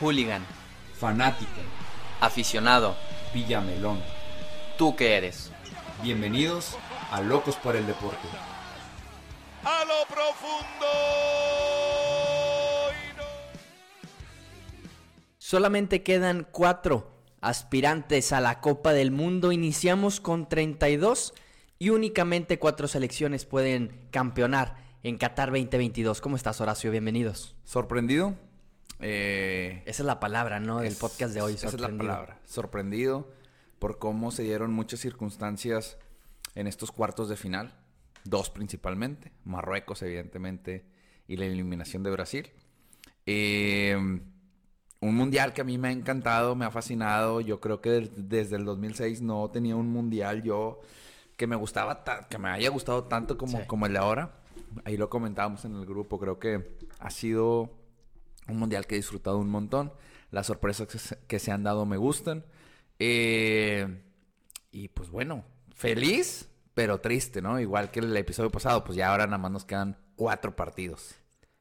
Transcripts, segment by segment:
Hooligan. Fanático. Aficionado. Villamelón. ¿Tú qué eres? Bienvenidos a Locos por el Deporte. A lo profundo. Solamente quedan cuatro aspirantes a la Copa del Mundo. Iniciamos con 32 y únicamente cuatro selecciones pueden campeonar en Qatar 2022. ¿Cómo estás, Horacio? Bienvenidos. Sorprendido. Eh, esa es la palabra, ¿no? Del podcast de hoy. Esa es la sorprendido. palabra. Sorprendido por cómo se dieron muchas circunstancias en estos cuartos de final. Dos principalmente. Marruecos, evidentemente, y la eliminación de Brasil. Eh, un mundial que a mí me ha encantado, me ha fascinado. Yo creo que desde el 2006 no tenía un mundial yo que me gustaba, ta- que me haya gustado tanto como, Sí. como el de ahora. Ahí lo comentábamos en el grupo. Creo que ha sido un mundial que he disfrutado un montón. Las sorpresas que se, que se han dado me gustan. Eh, y pues bueno, feliz, pero triste, ¿no? Igual que el episodio pasado, pues ya ahora nada más nos quedan cuatro partidos.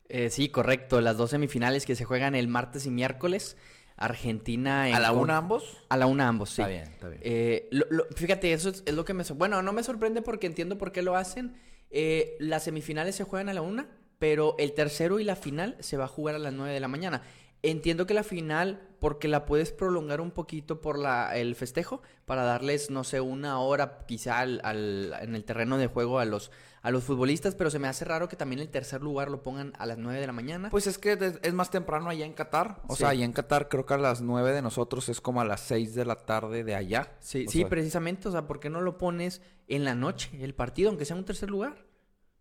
Eh, sí, correcto. Las dos semifinales que se juegan el martes y miércoles. Argentina en ¿A la con- una ambos? A la una ambos, sí. Está bien, está bien. Eh, lo- lo- fíjate, eso es, es lo que me... Bueno, no me sorprende porque entiendo por qué lo hacen. Eh, las semifinales se juegan a la una, pero el tercero y la final se va a jugar a las nueve de la mañana. Entiendo que la final, porque la puedes prolongar un poquito por la, el festejo, para darles, no sé, una hora quizá al- al- en el terreno de juego a los, a los futbolistas, pero se me hace raro que también el tercer lugar lo pongan a las nueve de la mañana. Pues es que es más temprano allá en Qatar. O Sí. sea, allá en Qatar creo que a las nueve de nosotros es como a las seis de la tarde de allá. Sí, O sí, sea, precisamente, o sea, ¿por qué no lo pones en la noche, el partido, aunque sea un tercer lugar?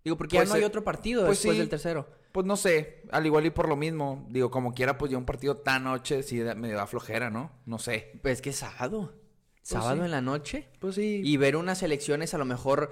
Digo, porque Pues, ya no hay eh, otro partido pues después sí. del tercero. Pues no sé, al igual y por lo mismo. Digo, como quiera, pues ya un partido tan noche sí me da flojera, ¿no? No sé. Pues es que es sábado. Sábado sí. en la noche. Pues sí. Y ver unas elecciones a lo mejor,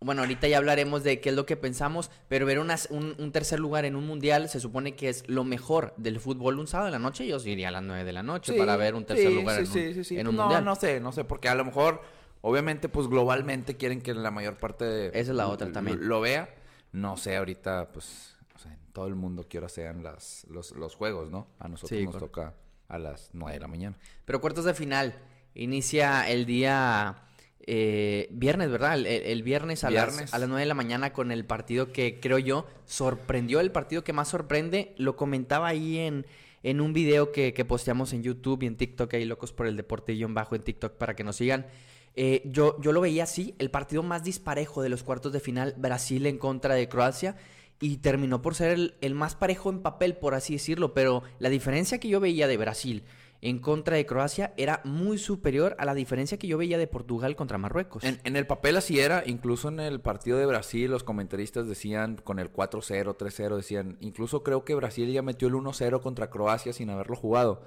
bueno, ahorita ya hablaremos de qué es lo que pensamos, pero ver unas, un, un tercer lugar en un mundial se supone que es lo mejor del fútbol un sábado en la noche. Yo iría a las nueve de la noche Sí, para ver un tercer sí, lugar sí, en un, sí, sí, sí. en un no, mundial. no sé, no sé, porque a lo mejor, obviamente, pues globalmente quieren que la mayor parte de... Esa es la otra lo- también. Lo vea. No sé, ahorita, pues, o sea, en todo el mundo quiero sean las, los, los juegos, ¿no? A nosotros Sí, nos correcto. toca a las nueve de la mañana. Pero cuartos de final. Inicia el día eh, viernes, ¿verdad? El, el- viernes, a, Viernes. Las, a las 9 de la mañana con el partido que creo yo sorprendió, el partido que más sorprende. Lo comentaba ahí en, en un video que, que posteamos en YouTube y en TikTok, ahí locos por el deporte guion bajo en TikTok para que nos sigan. Eh, yo, yo lo veía así, el partido más disparejo de los cuartos de final, Brasil en contra de Croacia. Y terminó por ser el, más parejo en papel, por así decirlo. Pero la diferencia que yo veía de Brasil en contra de Croacia era muy superior a la diferencia que yo veía de Portugal contra Marruecos. En, en el papel así era, incluso en el partido de Brasil los comentaristas decían con el 4-0, 3-0, decían, incluso creo que Brasil ya metió el 1-0 contra Croacia sin haberlo jugado.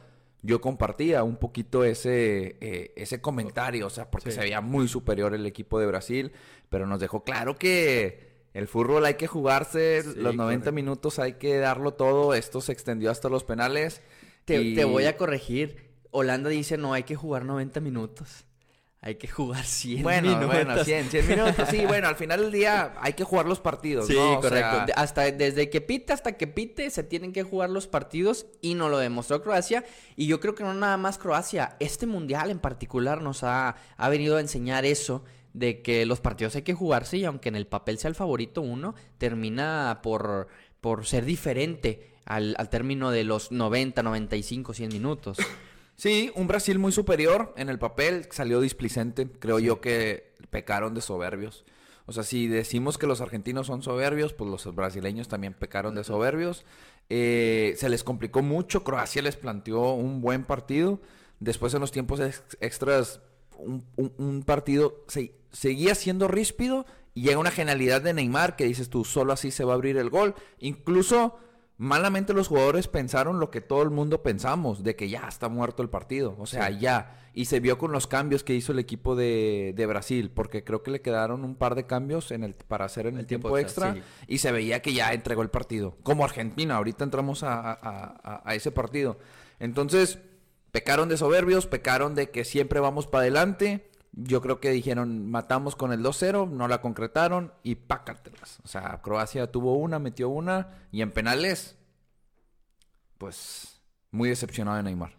Yo compartía un poquito ese, eh, ese comentario, o sea, porque Sí. se veía muy superior el equipo de Brasil, pero nos dejó claro que el fútbol hay que jugarse, Sí, los 90 correcto. minutos hay que darlo todo, esto se extendió hasta los penales. te, y- te voy a corregir. Holanda dice no hay que jugar 90 minutos. Hay que jugar 100 Bueno, minutos. bueno, 100, 100 minutos. Sí, bueno, al final del día hay que jugar los partidos, Sí, ¿no? O correcto. sea, Hasta desde que pite hasta que pite se tienen que jugar los partidos y nos lo demostró Croacia. Y yo creo que no nada más Croacia, este mundial en particular nos ha, ha venido a enseñar eso de que los partidos hay que jugarse y aunque en el papel sea el favorito uno, termina por, por ser diferente al, al término de los 90, 95, 100 minutos. Sí, un Brasil muy superior en el papel, salió displicente. Creo yo que pecaron de soberbios. O sea, si decimos que los argentinos son soberbios, pues los brasileños también pecaron de soberbios. Eh, se les complicó mucho. Croacia les planteó un buen partido. Después en los tiempos ex- extras, un, un- un partido se- seguía siendo ríspido. Y llega una genialidad de Neymar que dices tú, solo así se va a abrir el gol. Incluso malamente los jugadores pensaron lo que todo el mundo pensamos, de que ya está muerto el partido, o sea, ya. Y se vio con los cambios que hizo el equipo de, de Brasil, porque creo que le quedaron un par de cambios en el, para hacer en el, El tiempo, tiempo extra, extra, y se veía que ya entregó el partido. Como Argentina, ahorita entramos a, a- a- a ese partido. Entonces, pecaron de soberbios, pecaron de que siempre vamos para adelante. Yo creo que dijeron, matamos con el 2-0, no la concretaron y pácatelas. O sea, Croacia tuvo una, metió una y en penales, pues muy decepcionado de Neymar.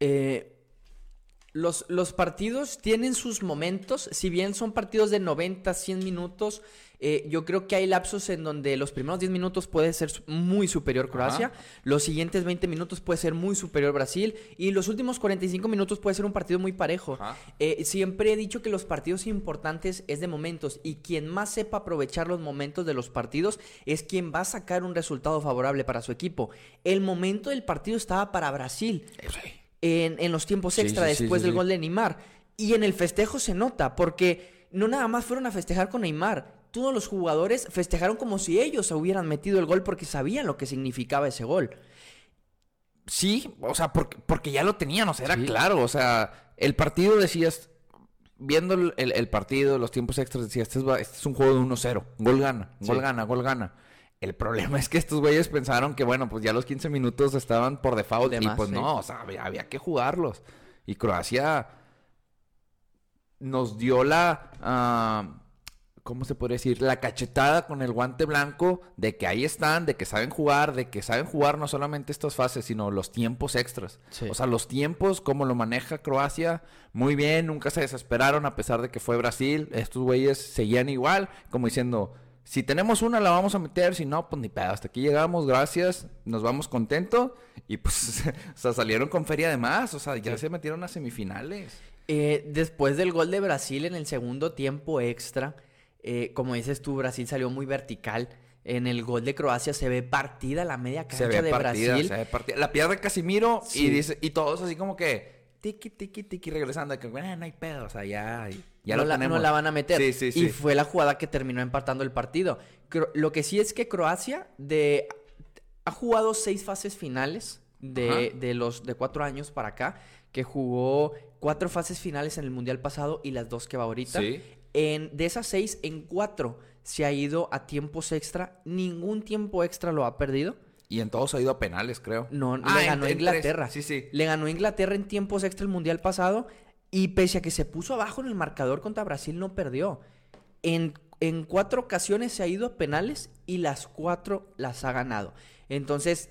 Eh, los, los partidos tienen sus momentos, si bien son partidos de 90, 100 minutos, eh, yo creo que hay lapsos en donde los primeros 10 minutos puede ser muy superior Croacia, los siguientes 20 minutos puede ser muy superior Brasil y los últimos 45 minutos puede ser un partido muy parejo. Eh, siempre he dicho que los partidos importantes es de momentos y quien más sepa aprovechar los momentos de los partidos es quien va a sacar un resultado favorable para su equipo. El momento del partido estaba para Brasil en, en los tiempos extra sí, sí, después sí, del gol de Neymar. Y en el festejo se nota, porque no nada más fueron a festejar con Neymar. Todos los jugadores festejaron como si ellos hubieran metido el gol porque sabían lo que significaba ese gol. Sí, o sea, porque, porque ya lo tenían, o sea, era Sí. claro, o sea, el partido decías, viendo el, el- partido, los tiempos extras, decías, este es, este es un juego de 1-0, gol gana, gol Sí. gana, gol gana. El problema es que estos güeyes pensaron que, bueno, pues ya los 15 minutos estaban por default De y pues sí. no, o sea, había, había que jugarlos. Y Croacia nos dio la, ah, ¿cómo se puede decir? La cachetada con el guante blanco de que ahí están, de que saben jugar, de que saben jugar no solamente estas fases, sino los tiempos extras. Sí. O sea, los tiempos, como lo maneja Croacia, muy bien, nunca se desesperaron a pesar de que fue Brasil. Estos güeyes seguían igual, como diciendo, si tenemos una la vamos a meter, si no, pues ni pedo, hasta aquí llegamos, gracias, nos vamos contentos. Y pues, o sea, salieron con feria de más, o sea, ya se metieron a semifinales. Eh, después del gol de Brasil en el segundo tiempo extra, eh, como dices tú, Brasil salió muy vertical. En el gol de Croacia se ve partida la media cancha Se ve de partida, Brasil. se ve partida. La pierde Casimiro Sí. y dice, y todos así como que tiki, tiki, tiki, regresando. Que, "Ah, no hay pedo, o sea, ya, ya no, lo la, tenemos. no la van a meter. Sí, sí, Y fue la jugada que terminó empatando el partido. Lo que sí es que Croacia de, ha jugado seis fases finales de, de los de cuatro años para acá, que jugó cuatro fases finales en el Mundial pasado y las dos que va ahorita. Sí. En, de esas seis, en cuatro se ha ido a tiempos extra. Ningún tiempo extra lo ha perdido. Y en todos ha ido a penales, creo. No, Ah, le ganó en. Inglaterra. Sí, sí. Le ganó Inglaterra en tiempos extra el Mundial pasado y pese a que se puso abajo en el marcador contra Brasil, no perdió. En, en cuatro ocasiones se ha ido a penales y las cuatro las ha ganado. Entonces,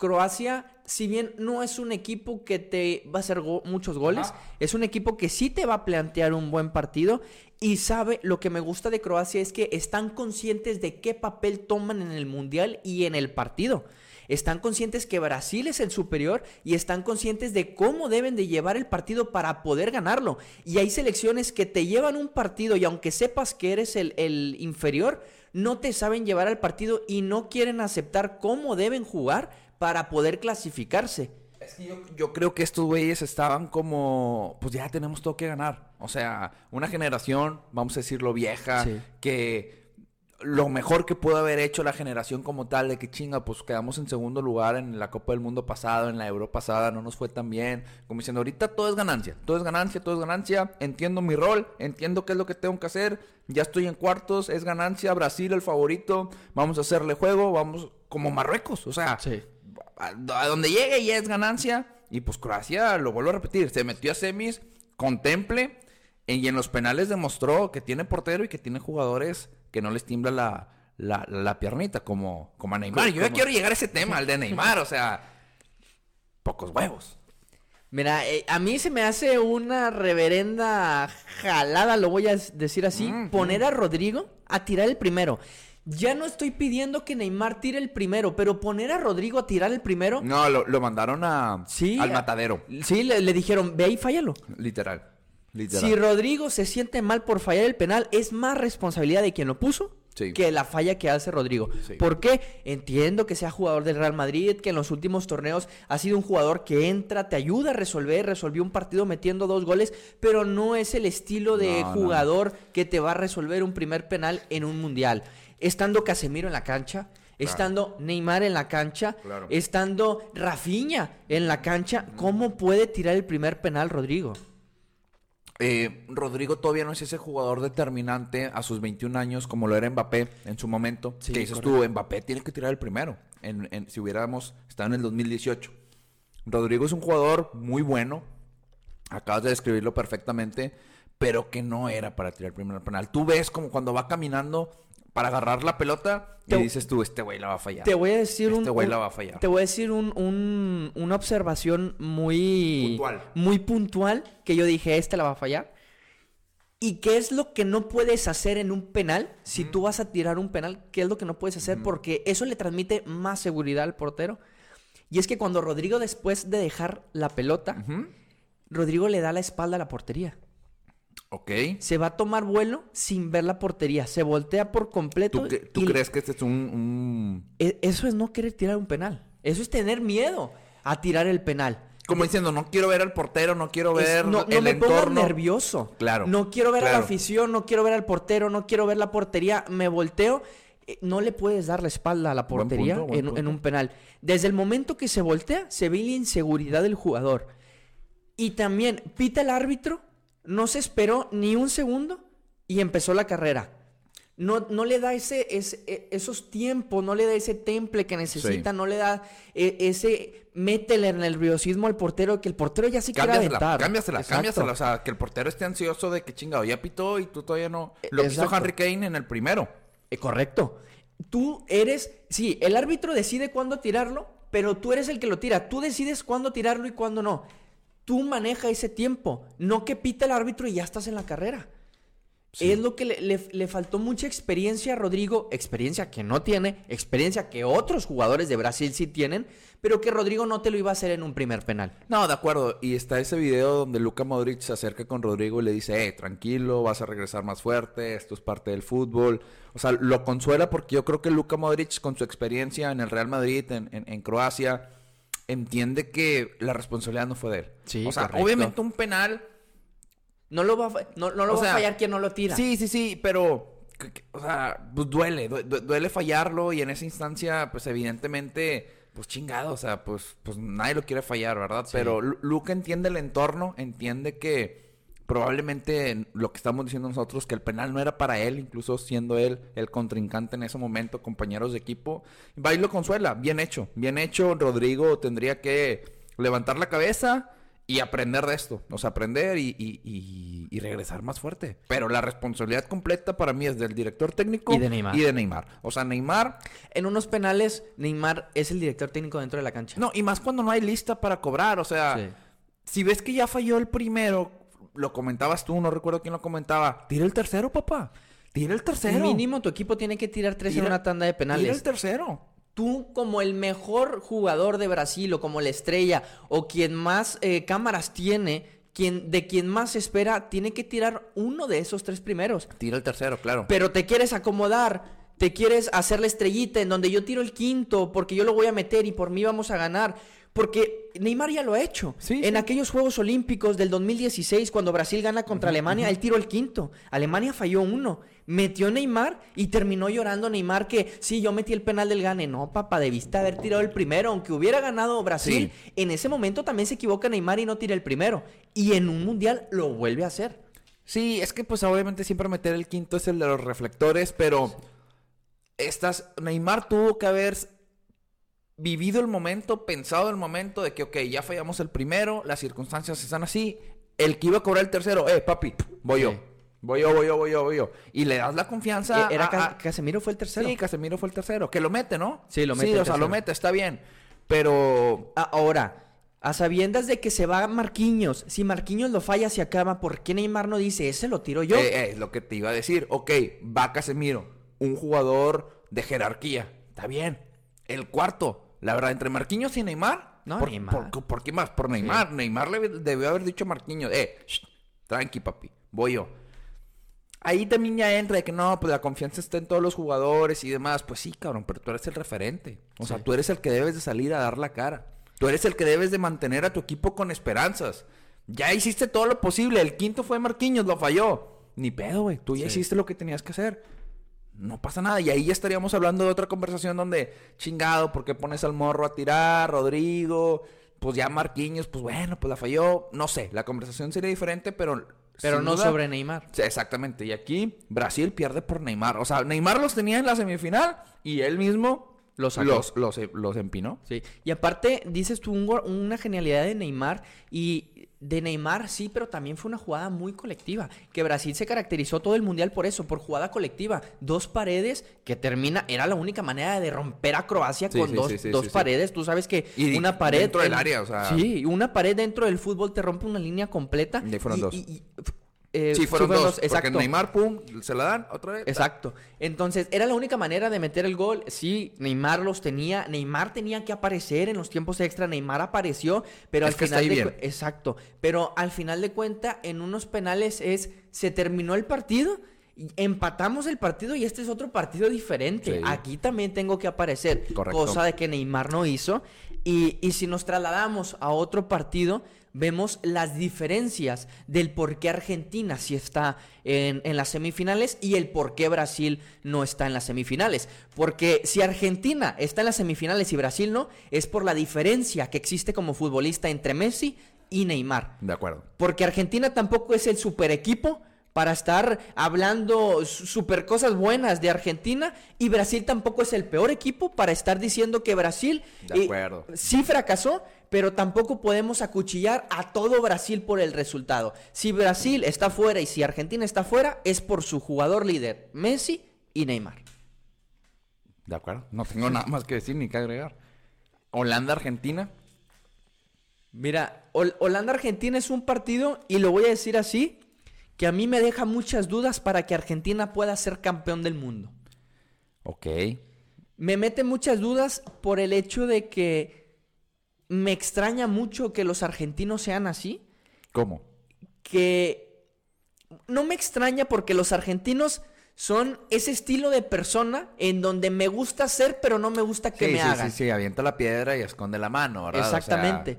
Croacia, si bien no es un equipo que te va a hacer go- muchos goles, Ajá. es un equipo que sí te va a plantear un buen partido y sabe, lo que me gusta de Croacia es que están conscientes de qué papel toman en el Mundial y en el partido. Están conscientes que Brasil es el superior y están conscientes de cómo deben de llevar el partido para poder ganarlo. Y hay selecciones que te llevan un partido y aunque sepas que eres el, el inferior, no te saben llevar al partido y no quieren aceptar cómo deben jugar para poder clasificarse. Es que yo, yo creo que estos güeyes estaban como, pues ya tenemos todo que ganar. O sea, una generación, vamos a decirlo vieja, Sí. que lo mejor que pudo haber hecho la generación como tal, de que chinga, pues quedamos en segundo lugar en la Copa del Mundo pasado, en la Euro pasada, no nos fue tan bien. Como diciendo, ahorita todo es ganancia, todo es ganancia, todo es ganancia. Entiendo mi rol, entiendo qué es lo que tengo que hacer. Ya estoy en cuartos, es ganancia, Brasil el favorito, vamos a hacerle juego, vamos como Marruecos, o sea, a, a donde llegue ya es ganancia. Y pues Croacia, lo vuelvo a repetir, se metió a semis, contemple, y en los penales demostró que tiene portero y que tiene jugadores que no les tiembla la, la, la piernita, como, como a Neymar. Yo ya quiero llegar a ese tema, el de Neymar, o sea, pocos huevos. Mira, eh, a mí se me hace una reverenda jalada, lo voy a decir así, poner a Rodrigo a tirar el primero. Ya no estoy pidiendo que Neymar tire el primero, pero poner a Rodrigo a tirar el primero, No, lo, lo mandaron a, Sí, al matadero, sí, le, le dijeron, ve y fállalo. literal. literal. Si Rodrigo se siente mal por fallar el penal, es más responsabilidad de quien lo puso Sí. que la falla que hace Rodrigo. Sí. ¿Por qué? Entiendo que sea jugador del Real Madrid, que en los últimos torneos ha sido un jugador que entra, te ayuda a resolver, resolvió un partido metiendo dos goles, pero no es el estilo de No, no, no. jugador que te va a resolver un primer penal en un mundial. Estando Casemiro en la cancha, estando Neymar en la cancha, Claro. estando Rafinha en la cancha, ¿cómo puede tirar el primer penal Rodrigo? Eh, Rodrigo todavía no es ese jugador determinante a sus 21 años como lo era Mbappé en su momento. Sí, que dices tú, Mbappé tiene que tirar el primero. En, en- si hubiéramos estado en el 2018. Rodrigo es un jugador muy bueno. Acabas de describirlo perfectamente. pero que no era para tirar el primer penal. Tú ves como cuando va caminando para agarrar la pelota y Te- dices tú, este güey la va a fallar. Te voy a decir un, Este güey un- la va a fallar. Te voy a decir un, un- una observación muy Puntual. muy puntual que yo dije, esta la va a fallar. ¿Y qué es lo que no puedes hacer en un penal? Si tú vas a tirar un penal, ¿qué es lo que no puedes hacer? Porque eso le transmite más seguridad al portero. Y es que cuando Rodrigo, después de dejar la pelota. Rodrigo le da la espalda a la portería. Ok. Se va a tomar vuelo sin ver la portería. Se voltea por completo. ¿Tú, crees que este es un, un- E- Eso es no querer tirar un penal. Eso es tener miedo a tirar el penal. Como diciendo, no quiero ver al portero, no quiero ver no, no el me entorno. nervioso. Claro, No quiero ver a la afición, no quiero ver al portero, no quiero ver la portería. Me volteo. Eh, No le puedes dar la espalda a la Buen portería punto, buen en, en un penal. Desde el momento que se voltea, se ve la inseguridad del jugador. Y también pita el árbitro, no se esperó ni un segundo y empezó la carrera. No, no le da ese, ese- e- esos tiempos, no le da ese temple que necesita, Sí. no le da eh, ese métele el nerviosismo al portero, que el portero ya se quiere aventar. cámbiasela, Exacto. cámbiasela. O sea, que el portero esté ansioso de que chingado, ya pitó y tú todavía no. Lo que hizo exacto. Henry Kane en el primero. Eh, correcto. Tú eres, sí, el árbitro decide cuándo tirarlo, pero tú eres el que lo tira. Tú decides cuándo tirarlo y cuándo no. Tú maneja ese tiempo, no que pita el árbitro y ya estás en la carrera. Es lo que le, le- le faltó mucha experiencia a Rodrigo, experiencia que no tiene, experiencia que otros jugadores de Brasil sí tienen, pero que Rodrigo no te lo iba a hacer en un primer penal. No, de acuerdo. Y está ese video donde Luka Modric se acerca con Rodrigo y le dice, eh, tranquilo, vas a regresar más fuerte, esto es parte del fútbol. O sea, lo consuela porque yo creo que Luka Modric, con su experiencia en el Real Madrid, en, en- en Croacia, entiende que la responsabilidad no fue de él. Sí, o sea, correcto. obviamente un penal No lo va a, no, no lo va sea, a fallar quien no lo tira. Sí, sí, sí, pero, o sea, pues duele, du- du- duele fallarlo y en esa instancia, pues evidentemente, pues chingado, o sea, pues, pues nadie lo quiere fallar, ¿verdad? Pero Lu- Luca entiende el entorno, entiende que probablemente lo que estamos diciendo nosotros, que el penal no era para él, incluso siendo él el contrincante en ese momento, compañeros de equipo, va y lo consuela, bien hecho, bien hecho, Rodrigo tendría que levantar la cabeza y aprender de esto, o sea, aprender y, y- y- y regresar más fuerte. Pero la responsabilidad completa para mí es del director técnico Y de Neymar. Y de Neymar. O sea, Neymar, En unos penales, Neymar es el director técnico dentro de la cancha. no, y más cuando no hay lista para cobrar, o sea, Sí. si ves que ya falló el primero, lo comentabas tú, no recuerdo quién lo comentaba, tira el tercero, papá. Tira el tercero. Mínimo tu equipo tiene que tirar tres en Tira- una tanda de Tira penales. el tercero. Tú como el mejor jugador de Brasil o como la estrella o quien más eh, cámaras tiene, quien, de quien más espera, tiene que tirar uno de esos tres primeros. Tira el tercero, claro. Pero te quieres acomodar, te quieres hacer la estrellita en donde yo tiro el quinto porque yo lo voy a meter y por mí vamos a ganar. Porque Neymar ya lo ha hecho. Sí, en sí. aquellos Juegos Olímpicos del 2016, cuando Brasil gana contra Alemania, él tiró el quinto. Alemania falló uno. Metió Neymar y terminó llorando Neymar que sí, yo metí el penal del gane. No, papá, debiste haber tirado el primero. Aunque hubiera ganado Brasil, en ese momento también se equivoca Neymar y no tira el primero. Y en un mundial lo vuelve a hacer. Sí, es que pues obviamente siempre meter el quinto es el de los reflectores, pero estas Neymar tuvo que haber vivido el momento, pensado el momento de que, ok, ya fallamos el primero, las circunstancias están así, el que iba a cobrar el tercero, eh, papi, voy yo, voy yo, voy yo, voy yo, voy yo, y le das la confianza. Eh, Era a- a- Casemiro fue el tercero. Sí, Casemiro fue el tercero, que lo mete, ¿no? Sí, lo mete Sí, o sea, lo mete, está bien, pero Ahora, a sabiendas de que se va Marquinhos, si Marquinhos lo falla, se acaba. ¿Por qué Neymar no dice, ese lo tiro yo? Eh, eh, es lo que te iba a decir. Ok, va Casemiro, un jugador de jerarquía. Está bien. El cuarto, la verdad, entre Marquinhos y Neymar. No, por, Neymar. Por, por qué más? Por Neymar. Neymar le debió haber dicho a Marquinhos, eh, shh, tranqui, papi, voy yo. Ahí también ya entra de que no, pues la confianza está en todos los jugadores y demás. Pues sí, cabrón, pero tú eres el referente. O sea, tú eres el que debes de salir a dar la cara. Tú eres el que debes de mantener a tu equipo con esperanzas. Ya hiciste todo lo posible. El quinto fue Marquinhos, lo falló. Ni pedo, güey. Tú ya Sí. hiciste lo que tenías que hacer. No pasa nada. Y ahí ya estaríamos hablando de otra conversación donde, chingado, ¿por qué pones al morro a tirar? Rodrigo, pues ya Marquinhos, pues bueno, pues la falló. No sé, la conversación sería diferente, pero. Pero no duda- sobre Neymar. Sí, exactamente. Y aquí Brasil pierde por Neymar. O sea, Neymar los tenía en la semifinal y él mismo Lo sacó. Los, los, los empinó. Sí. Y aparte, dices tú un una genialidad de Neymar. Y de Neymar, sí, pero también fue una jugada muy colectiva. Que Brasil se caracterizó todo el mundial por eso, por jugada colectiva. Dos paredes que termina, era la única manera de romper a Croacia Sí, con sí, dos, sí, dos paredes. Tú sabes que Y una pared. dentro del área, o sea- Sí, una pared dentro del fútbol te rompe una línea completa. Y fueron dos. Eh, sí, fueron dos. Porque exacto. Neymar, pum, se la dan otra vez. Exacto. Entonces, era la única manera de meter el gol. Sí, Neymar los tenía. Neymar tenía que aparecer en los tiempos extra. Neymar apareció, pero Es al que está final ahí de bien. Exacto. Pero al final de cuenta, en unos penales es se terminó el partido. Empatamos el partido y este es otro partido diferente. Sí. Aquí también tengo que aparecer. Correcto. Cosa de que Neymar no hizo. Y, y si nos trasladamos a otro partido, vemos las diferencias del por qué Argentina sí está en, en las semifinales y el por qué Brasil no está en las semifinales. Porque si Argentina está en las semifinales y Brasil no, es por la diferencia que existe como futbolista entre Messi y Neymar. De acuerdo. Porque Argentina tampoco es el super equipo para estar hablando su- super cosas buenas de Argentina y Brasil tampoco es el peor equipo para estar diciendo que Brasil De eh, acuerdo. sí fracasó, pero tampoco podemos acuchillar a todo Brasil por el resultado. Si Brasil está fuera y si Argentina está fuera es por su jugador líder, Messi y Neymar. De acuerdo. No tengo nada más que decir ni que agregar. Holanda-Argentina. Mira, Hol- Holanda-Argentina es un partido, y lo voy a decir así, que a mí me deja muchas dudas para que Argentina pueda ser campeón del mundo. Ok. Me mete muchas dudas por el hecho de que me extraña mucho que los argentinos sean así, ¿Cómo? que no me extraña porque los argentinos son ese estilo de persona en donde me gusta ser, pero no me gusta que sí, me sí, hagan. sí, sí, avienta la piedra y esconde la mano, ¿verdad? O sea, Exactamente.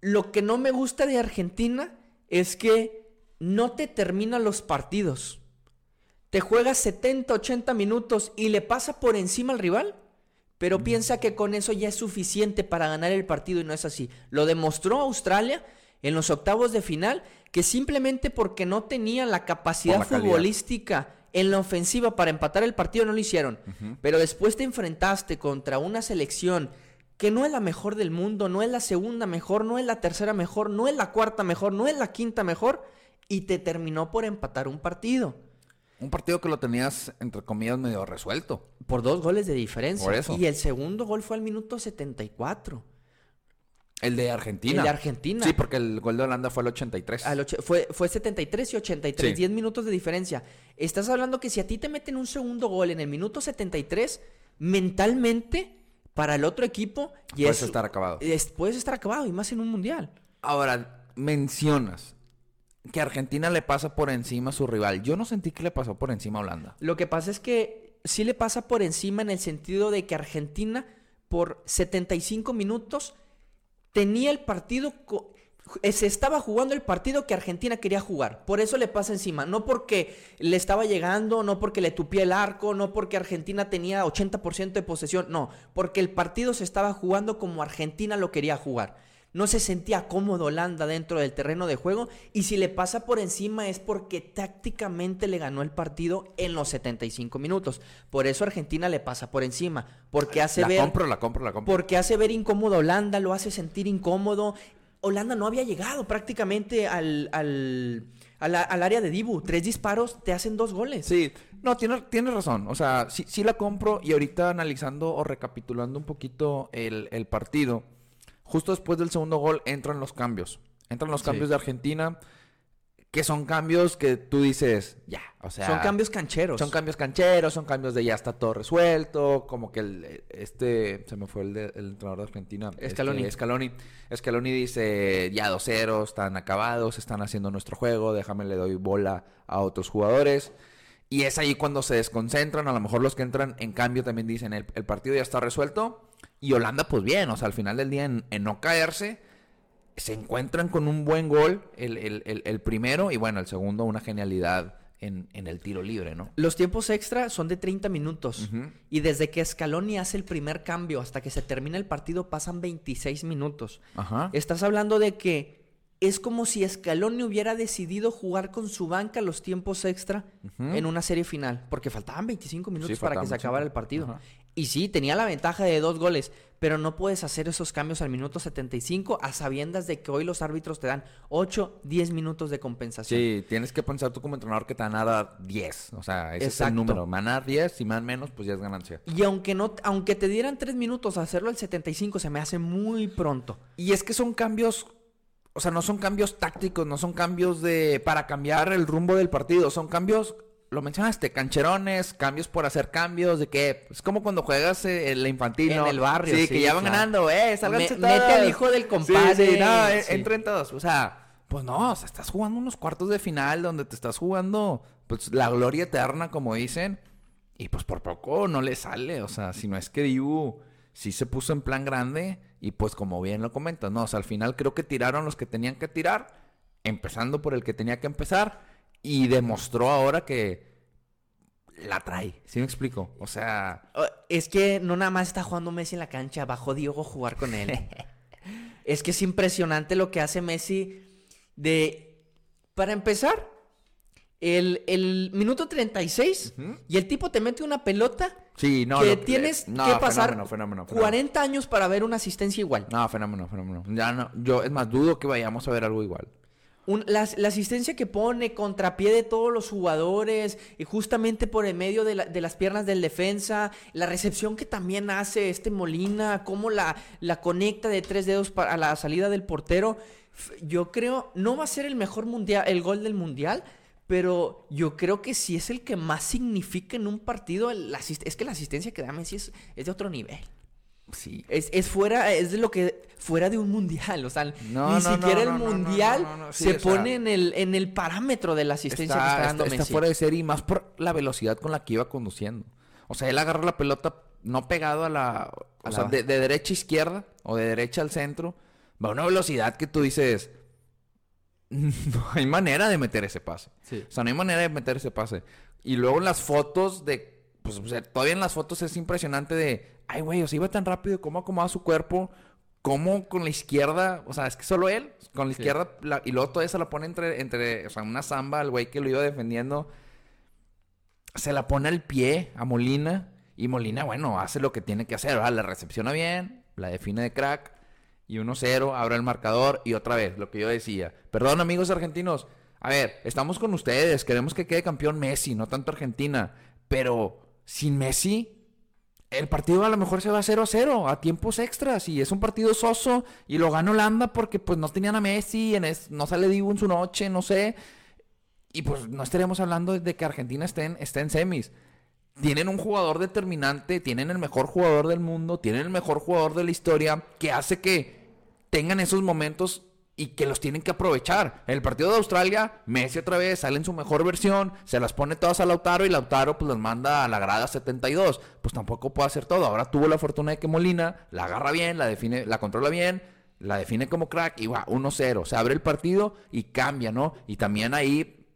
Lo que no me gusta de Argentina es que no te terminan los partidos. Te juegas 70, 80 minutos y le pasa por encima al rival, pero piensa que con eso ya es suficiente para ganar el partido y no es así. Lo demostró Australia en los octavos de final, que simplemente porque no tenían la capacidad calidad. futbolística en la ofensiva para empatar el partido no lo hicieron. Pero después te enfrentaste contra una selección que no es la mejor del mundo, no es la segunda mejor, no es la tercera mejor, no es la cuarta mejor, no es la quinta mejor, y te terminó por empatar un partido. Un partido que lo tenías, entre comillas, medio resuelto. Por dos goles de diferencia. Por eso. Y el segundo gol fue al minuto 74. El de Argentina. El de Argentina. Sí, porque el gol de Holanda fue el 83. Al oche- fue, fue 73 y 83, Sí. 10 minutos de diferencia. Estás hablando que si a ti te meten un segundo gol en el minuto 73, mentalmente, para el otro equipo, y Puedes es- estar acabado. es- puedes estar acabado, y más en un mundial. Ahora, mencionas que Argentina le pasa por encima a su rival. Yo no sentí que le pasó por encima a Holanda. Lo que pasa es que sí le pasa por encima en el sentido de que Argentina, por 75 minutos, tenía el partido. eh, Se estaba jugando el partido que Argentina quería jugar. Por eso le pasa encima. No porque le estaba llegando, no porque le tupía el arco, no porque Argentina tenía 80% de posesión. No, porque el partido se estaba jugando como Argentina lo quería jugar. No se sentía cómodo Holanda dentro del terreno de juego. Y si le pasa por encima es porque tácticamente le ganó el partido en los 75 minutos. Por eso Argentina le pasa por encima. Porque hace La ver. compro, la compro, la compro. Porque hace ver incómodo a Holanda, lo hace sentir incómodo. Holanda no había llegado prácticamente al, al, a la- al área de Dibu. Tres disparos te hacen dos goles. Sí, no, tienes tiene razón. O sea, sí, sí la compro y ahorita analizando o recapitulando un poquito el, el partido, justo después del segundo gol entran los cambios. Entran los Sí. cambios de Argentina, que son cambios que tú dices, ya, o sea... Son cambios cancheros. Son cambios cancheros, son cambios de ya está todo resuelto, como que el, este, se me fue el, de- el entrenador de Argentina. este, Scaloni. Scaloni. Scaloni dice, ya 2-0, están acabados, están haciendo nuestro juego, déjame le doy bola a otros jugadores. Y es ahí cuando se desconcentran, a lo mejor los que entran en cambio también dicen, el, el partido ya está resuelto. Y Holanda, pues bien, o sea, al final del día en, en no caerse, se encuentran con un buen gol, el, el- el- el primero, y bueno, el segundo, una genialidad en, en el tiro libre, ¿no? Los tiempos extra son de 30 minutos. Y desde que Scaloni hace el primer cambio hasta que se termina el partido pasan 26 minutos. Ajá. Estás hablando de que es como si Scaloni hubiera decidido jugar con su banca los tiempos extra en una serie final, porque faltaban 25 minutos Sí, para que se acabara 25. el partido. Y sí, tenía la ventaja de dos goles, pero no puedes hacer esos cambios al minuto 75 a sabiendas de que hoy los árbitros te dan 8, 10 minutos de compensación. Sí, tienes que pensar tú como entrenador que te van a dar 10. O sea, ese es el número. Me van a dar 10, si me dan menos, pues ya es ganancia. Y aunque no, aunque te dieran 3 minutos a hacerlo al 75, se me hace muy pronto. Y es que son cambios, o sea, no son cambios tácticos, no son cambios de para cambiar el rumbo del partido, son cambios, lo mencionaste, cancherones, cambios por hacer cambios, de que es como cuando juegas eh, en la infantil, En ¿no? el barrio, sí, sí, que ya van claro. ganando, eh, sálganse Me- mete al hijo del compadre, Sí, sí, no, eh, entren todos, o sea, pues no, o sea, estás jugando unos cuartos de final donde te estás jugando, pues la gloria eterna, como dicen, y pues por poco no le sale, o sea, si no es que Dibu sí se puso en plan grande y pues como bien lo comentas, no, o sea, al final creo que tiraron los que tenían que tirar, empezando por el que tenía que empezar y demostró ahora que la trae, ¿sí me explico? O sea, Uh, Es que no nada más está jugando Messi en la cancha, bajó Diego jugar con él. es que es impresionante lo que hace Messi de... Para empezar, el, el minuto 36 y el tipo te mete una pelota sí, no, que lo- tienes no, que pasar fenómeno, fenómeno, fenómeno. 40 años para ver una asistencia igual. No, fenómeno, fenómeno. Ya no, yo es más dudo que vayamos a ver algo igual. Un- la, asistencia que pone contrapié de todos los jugadores y justamente por el medio de, la- de las piernas del defensa, la recepción que también hace este Molina, cómo la, conecta de tres dedos para la salida del portero. Yo creo, no va a ser el mejor mundial, el gol del mundial, pero yo creo que sí es el que más significa en un partido. el es que la asistencia que da Messi es, es de otro nivel. Sí. Es, es fuera, es de lo que fuera de un mundial, o sea, No, ni no, siquiera no, el mundial sí, se sea, pone en el, en el parámetro de la asistencia que está dando está Messi. fuera de serie y más por la velocidad con la que iba conduciendo. O sea, él agarra la pelota no pegado a la... O A sea, la- de, de derecha a izquierda o de derecha al centro. Va a una velocidad que tú dices... No hay manera de meter ese pase. Sí. O sea, no hay manera de meter ese pase. Y luego en las fotos de... Pues, o sea, todavía en las fotos es impresionante de... Ay, güey, o sea, iba tan rápido, cómo acomodaba su cuerpo, cómo con la izquierda... O sea, es que solo él, con la Sí. izquierda... la- y luego todavía se la pone entre... entre o sea, una zamba al güey que lo iba defendiendo. Se la pone al pie a Molina. Y Molina, bueno, hace lo que tiene que hacer, ¿verdad? La recepciona bien, la define de crack. Y 1-0, abre el marcador y otra vez, lo que yo decía. Perdón, amigos argentinos. A ver, estamos con ustedes. Queremos que quede campeón Messi, no tanto Argentina. Pero sin Messi, el partido a lo mejor se va 0-0 a tiempos extras. Y es un partido soso. Y lo gana Holanda porque pues no tenían a Messi. En no sale Dibu en su noche, no sé. Y pues no estaríamos hablando de que Argentina esté en, esté en semis. Tienen un jugador determinante, tienen el mejor jugador del mundo, tienen el mejor jugador de la historia, que hace que tengan esos momentos y que los tienen que aprovechar. En el partido de Australia, Messi otra vez sale en su mejor versión, se las pone todas a Lautaro y Lautaro pues las manda a la grada 72. Pues tampoco puede hacer todo. Ahora tuvo la fortuna de que Molina la agarra bien, la define, la controla bien, la define como crack y va 1-0. Se abre el partido y cambia, ¿no? Y también ahí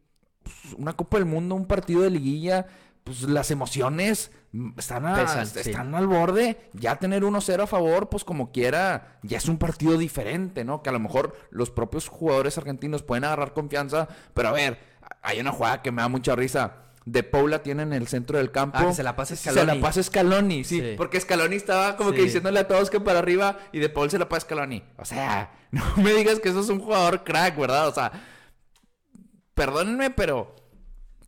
pues, una Copa del Mundo, un partido de liguilla, pues las emociones están, a- Pesan, sí. están al borde. Ya tener 1-0 a favor, pues como quiera, ya es un partido diferente, ¿no? Que a lo mejor los propios jugadores argentinos pueden agarrar confianza, pero a ver, hay una jugada que me da mucha risa. De Paula tiene en el centro del campo. Ah, que se la pasa Se Scaloni. la pasa Scaloni, sí. Sí. Porque Scaloni estaba como que diciéndole a todos que para arriba y de Paul se la pasa Scaloni. O sea, no me digas que eso es un jugador crack, ¿verdad? O sea, perdónenme, pero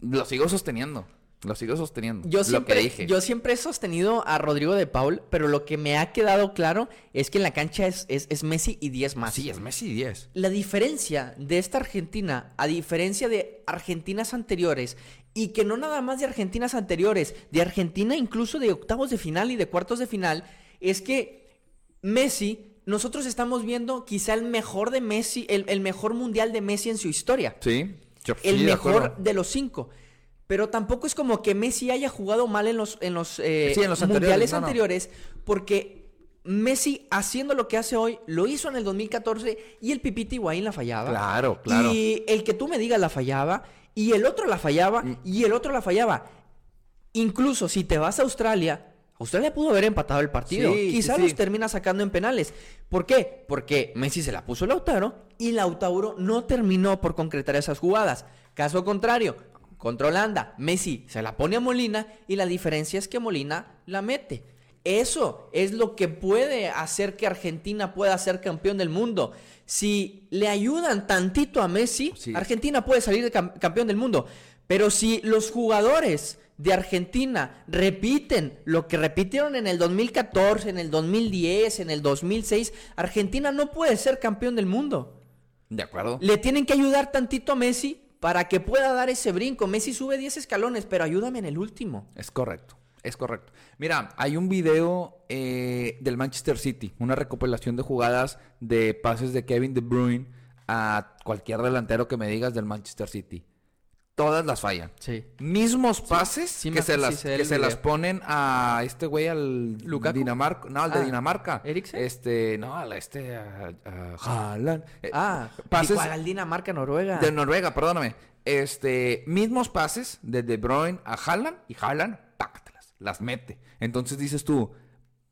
lo sigo sosteniendo. Lo sigo sosteniendo. Yo lo siempre, que dije. yo siempre he sostenido a Rodrigo de Paul, pero lo que me ha quedado claro es que en la cancha es, es, es Messi y 10 más. Sí, es Messi 10. La diferencia de esta Argentina, a diferencia de Argentinas anteriores, y que no nada más de Argentinas anteriores, de Argentina incluso de octavos de final y de cuartos de final, es que Messi, nosotros estamos viendo quizá el mejor de Messi, el, el mejor mundial de Messi en su historia. Sí. Yo- El sí, mejor de los cinco. Pero tampoco es como que Messi haya jugado mal en los, en los, eh, Sí, en los mundiales anteriores, no, no. anteriores, porque Messi haciendo lo que hace hoy, lo hizo en el 2014 y el Pipita Higuaín la fallaba. Claro, claro. Y el que tú me digas la fallaba, y el otro la fallaba, Mm. y el otro la fallaba. Incluso si te vas a Australia, Australia pudo haber empatado el partido. Sí, sí, Quizás sí. los termina sacando en penales. ¿Por qué? Porque Messi se la puso Lautaro y Lautaro no terminó por concretar esas jugadas. Caso contrario, contra Holanda, Messi se la pone a Molina y la diferencia es que Molina la mete. Eso es lo que puede hacer que Argentina pueda ser campeón del mundo. Si le ayudan tantito a Messi, Sí. Argentina puede salir de cam- campeón del mundo. Pero si los jugadores de Argentina repiten lo que repitieron en el 2014, en el 2010, en el 2006, Argentina no puede ser campeón del mundo. De acuerdo. Le tienen que ayudar tantito a Messi para que pueda dar ese brinco. Messi sube 10 escalones, pero ayúdame en el último. Es correcto, es correcto. Mira, hay un video eh, del Manchester City, una recopilación de jugadas de pases de Kevin De Bruyne a cualquier delantero que me digas del Manchester City. Todas las fallan. Sí. Mismos pases sí que, se, sí las, que se las ponen a este güey al ¿Lukaku? Dinamarca. No, al de Ah, Dinamarca. ¿Eriksen? Este, no, al este, a, a Haaland. Eh, Ah, pases igual al Dinamarca, Noruega. de Noruega, perdóname. Este, mismos pases de De Bruyne a Haaland y Haaland, pácatelas, las mete. Entonces dices tú,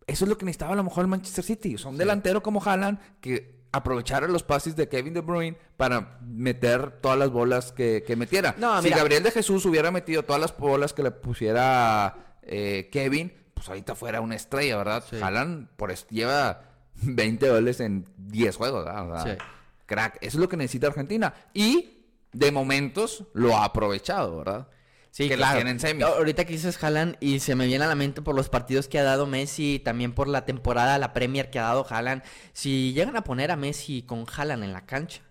eso es lo que necesitaba a lo mejor el Manchester City. Sea, un delantero como Haaland que aprovechara los pases de Kevin De Bruyne para meter todas las bolas que, que metiera. No, si. Gabriel de Jesús hubiera metido todas las bolas que le pusiera eh, Kevin, pues ahorita fuera una estrella, ¿verdad? Sí. Haaland por lleva 20 goles en 10 juegos, ¿verdad? Sí. Crack, eso es lo que necesita Argentina. Y de momentos lo ha aprovechado, ¿verdad? Sí, que claro. la tienen semis. Ahorita que dices Haaland y se me viene a la mente por los partidos que ha dado Messi y también por la temporada, la Premier que ha dado Haaland. Si llegan a poner a Messi con Haaland en la cancha,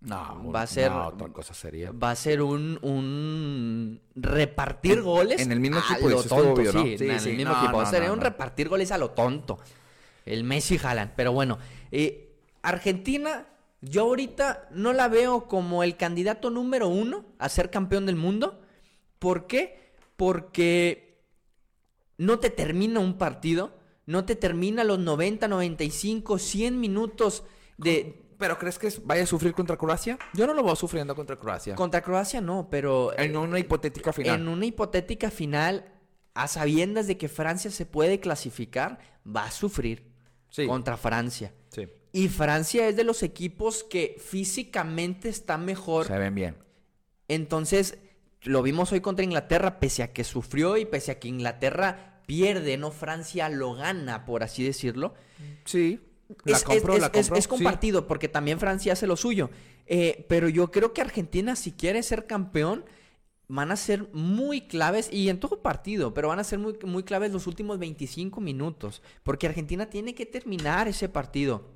No, va a ser- no, otra cosa sería. va a ser un, un repartir En- goles en el mismo a equipo, lo dices tú, tonto, obvio, ¿no? sí, Sí, en sí. el mismo No, equipo. no, Sería un repartir goles a lo tonto. El Messi Haaland. Pero bueno, eh, Argentina, yo ahorita no la veo como el candidato número uno a ser campeón del mundo. ¿Por qué? Porque no te termina un partido, no te termina los 90, 95, 100 minutos de... ¿Pero crees que vaya a sufrir contra Croacia? Yo no lo veo sufriendo contra Croacia. Contra Croacia no, pero... En una hipotética final. En una hipotética final, a sabiendas de que Francia se puede clasificar, va a sufrir Sí. contra Francia. Sí. Y Francia es de los equipos que físicamente está mejor. Se ven bien. Entonces, lo vimos hoy contra Inglaterra, pese a que sufrió y pese a que Inglaterra pierde, no Francia lo gana, por así decirlo. Sí. La es, compro, es- la es- compro. es sí. compartido, porque también Francia hace lo suyo. Eh, pero yo creo que Argentina, si quiere ser campeón, van a ser muy claves, y en todo partido, pero van a ser muy, muy claves los últimos 25 minutos, porque Argentina tiene que terminar ese partido.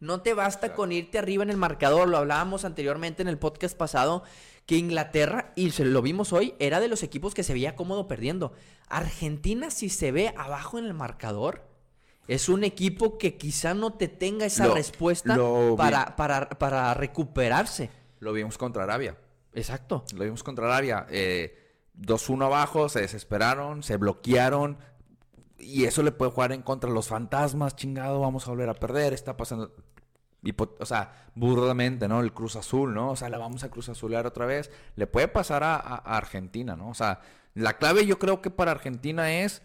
No te basta con irte arriba en el marcador, lo hablábamos anteriormente en el podcast pasado, que Inglaterra, y se lo vimos hoy, era de los equipos que se veía cómodo perdiendo. Argentina, si se ve abajo en el marcador, es un equipo que quizá no te tenga esa Lo- respuesta lo para, para, para recuperarse. Lo vimos contra Arabia. Exacto. Lo vimos contra Arabia. Eh, 2-1 abajo, se desesperaron, se bloquearon. Y eso le puede jugar en contra. Los fantasmas, chingado, vamos a volver a perder. Está pasando. O sea, burdamente, ¿no? El Cruz Azul, ¿no? O sea, la vamos a Cruz Azulear otra vez. Le puede pasar a, a- a Argentina, ¿no? O sea, la clave yo creo que para Argentina es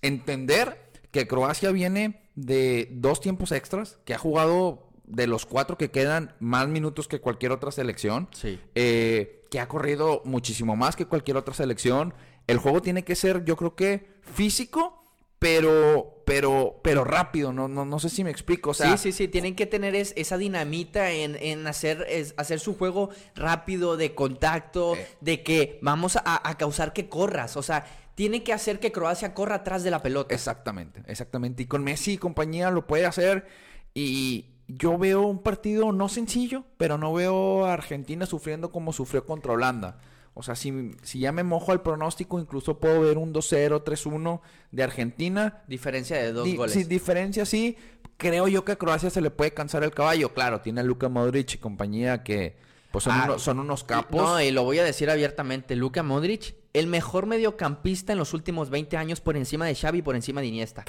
entender que Croacia viene de dos tiempos extras, que ha jugado de los cuatro que quedan más minutos que cualquier otra selección Sí. eh, que ha corrido muchísimo más que cualquier otra selección. El juego tiene que ser, yo creo que físico, pero, pero, pero rápido. No, no, no sé si me explico. O sea, sí, sí, sí, tienen que tener es- esa dinamita en, en hacer, es- hacer su juego rápido, de contacto, Eh. de que vamos a, a causar que corras. O sea, tiene que hacer que Croacia corra atrás de la pelota. Exactamente, exactamente. Y con Messi y compañía lo puede hacer. Y yo veo un partido no sencillo, pero no veo a Argentina sufriendo como sufrió contra Holanda. O sea, si, si ya me mojo al pronóstico, incluso puedo ver un 2-0, 3-1 de Argentina. Diferencia de dos Di- goles. Sí, diferencia sí. Creo yo que a Croacia se le puede cansar el caballo. Claro, tiene a Luka Modric y compañía que pues son, Ah, unos, son unos capos. No, y lo voy a decir abiertamente. Luka Modric, el mejor mediocampista en los últimos 20 años por encima de Xavi y por encima de Iniesta.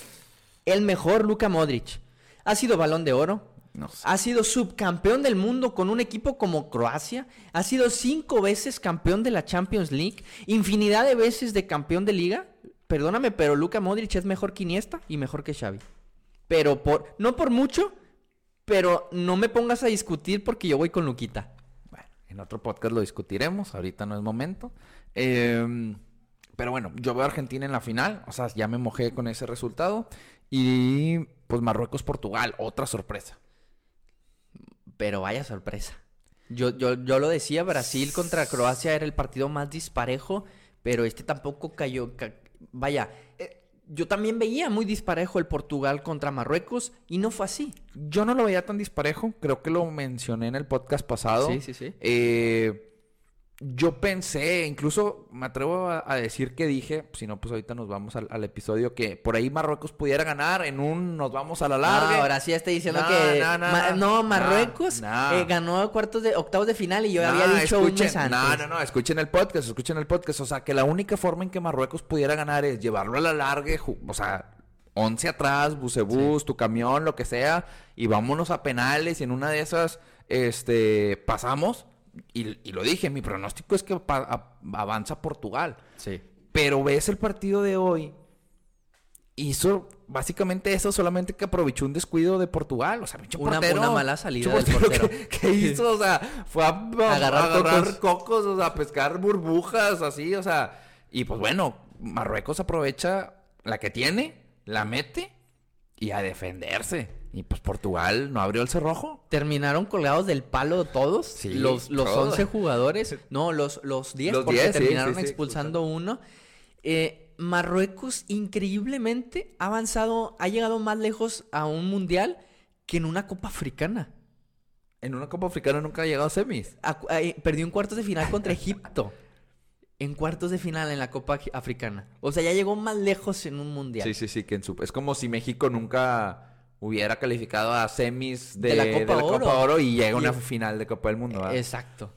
El mejor Luka Modric. Ha sido balón de oro. No sé. Ha sido subcampeón del mundo con un equipo como Croacia. Ha sido cinco veces campeón de la Champions League. Infinidad de veces de campeón de liga. Perdóname, pero Luka Modric es mejor que Iniesta y mejor que Xavi. Pero por, no por mucho, pero no me pongas a discutir porque yo voy con Luquita. Bueno, en otro podcast lo discutiremos. Ahorita no es momento. Eh, Pero bueno, yo veo a Argentina en la final. O sea, ya me mojé con ese resultado. Y pues Marruecos-Portugal, otra sorpresa. Pero vaya sorpresa. Yo, yo, yo lo decía, Brasil contra Croacia era el partido más disparejo, pero este tampoco cayó. ca- vaya, eh, yo también veía muy disparejo el Portugal contra Marruecos y no fue así. Yo no lo veía tan disparejo. Creo que lo mencioné en el podcast pasado. Sí, sí, sí. Eh, yo pensé, incluso me atrevo a, a decir que dije, si no, pues ahorita nos vamos al, al episodio, que por ahí Marruecos pudiera ganar en un nos vamos a la larga. Ah, ahora sí está diciendo que no, no, Ma- no. Marruecos eh, ganó cuartos de octavos de final y yo había dicho un mes antes. No, no, no, escuchen el podcast, escuchen el podcast. O sea, que la única forma en que Marruecos pudiera ganar es llevarlo a la larga, o sea, 11 atrás, bucebús, tu camión, lo que sea, y vámonos a penales y en una de esas, este, pasamos. Y, y lo dije, mi pronóstico es que avanza Portugal. Sí. Pero ves el partido de hoy. Hizo básicamente eso, solamente que aprovechó un descuido de Portugal. O sea, pinche Una- portero. una mala salida del portero. que- que hizo? O sea, fue a, a- Agarrar a agarrar cocos. cocos, o sea, a pescar burbujas, así, o sea. Y pues bueno, Marruecos aprovecha la que tiene, la mete y a defenderse. Y pues Portugal no abrió el cerrojo. Terminaron colgados del palo todos. Sí, los los todos. 11 jugadores. No, los, los 10 Los porque 10, sí, terminaron sí, sí, expulsando uno. Eh, Marruecos increíblemente ha avanzado, ha llegado más lejos a un mundial que en una Copa Africana. En una Copa Africana nunca ha llegado a semis. Eh, perdió en cuartos de final contra Egipto. En cuartos de final en la Copa Africana. O sea, ya llegó más lejos en un mundial. Sí, sí, sí, que en su... es como si México nunca hubiera calificado a semis de, De la de Copa Oro. Oro y llega a una final de Copa del Mundo. ¿verdad? Exacto.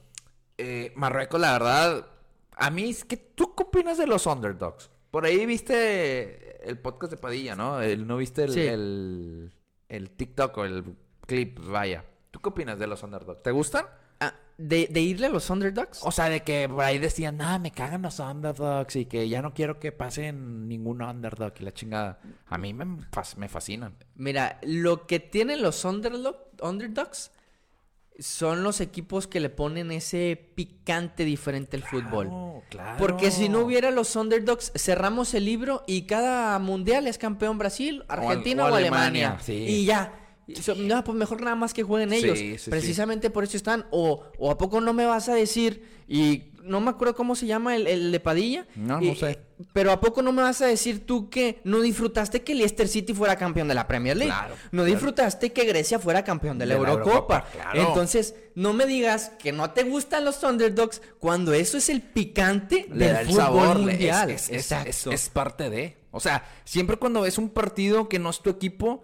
Eh, Marruecos, la verdad, a mí es que tú qué opinas de los underdogs. Por ahí viste el podcast de Padilla, ¿no? El, ¿No viste el, Sí. el, el TikTok o el clip? Vaya. ¿Tú qué opinas de los underdogs? ¿Te gustan? De, de irle a los underdogs. O sea, de que por ahí decían, ah, me cagan los underdogs y que ya no quiero que pasen ningún underdog y la chingada. A mí me, me fascinan. Mira, lo que tienen los underdog- underdogs son los equipos que le ponen ese picante diferente al fútbol. Claro. Porque si no hubiera los underdogs, cerramos el libro y cada mundial es campeón Brasil, Argentina o o, Alemania, Alemania. sí. Y ya. So- no, pues mejor nada más que jueguen ellos. sí, sí. Precisamente por eso están. O, o a poco no me vas a decir, y no me acuerdo cómo se llama el, el de Padilla. No, no sé. Pero a poco no me vas a decir tú que no disfrutaste que Leicester City fuera campeón de la Premier League. Claro, no claro. disfrutaste que Grecia fuera campeón de la De la Eurocopa. Eurocopa, claro. Entonces, no me digas que no te gustan los underdogs cuando eso es el picante le del da el fútbol sabor. mundial. Es, es- es- Exacto. es- es parte de. O sea, siempre cuando ves un partido que no es tu equipo,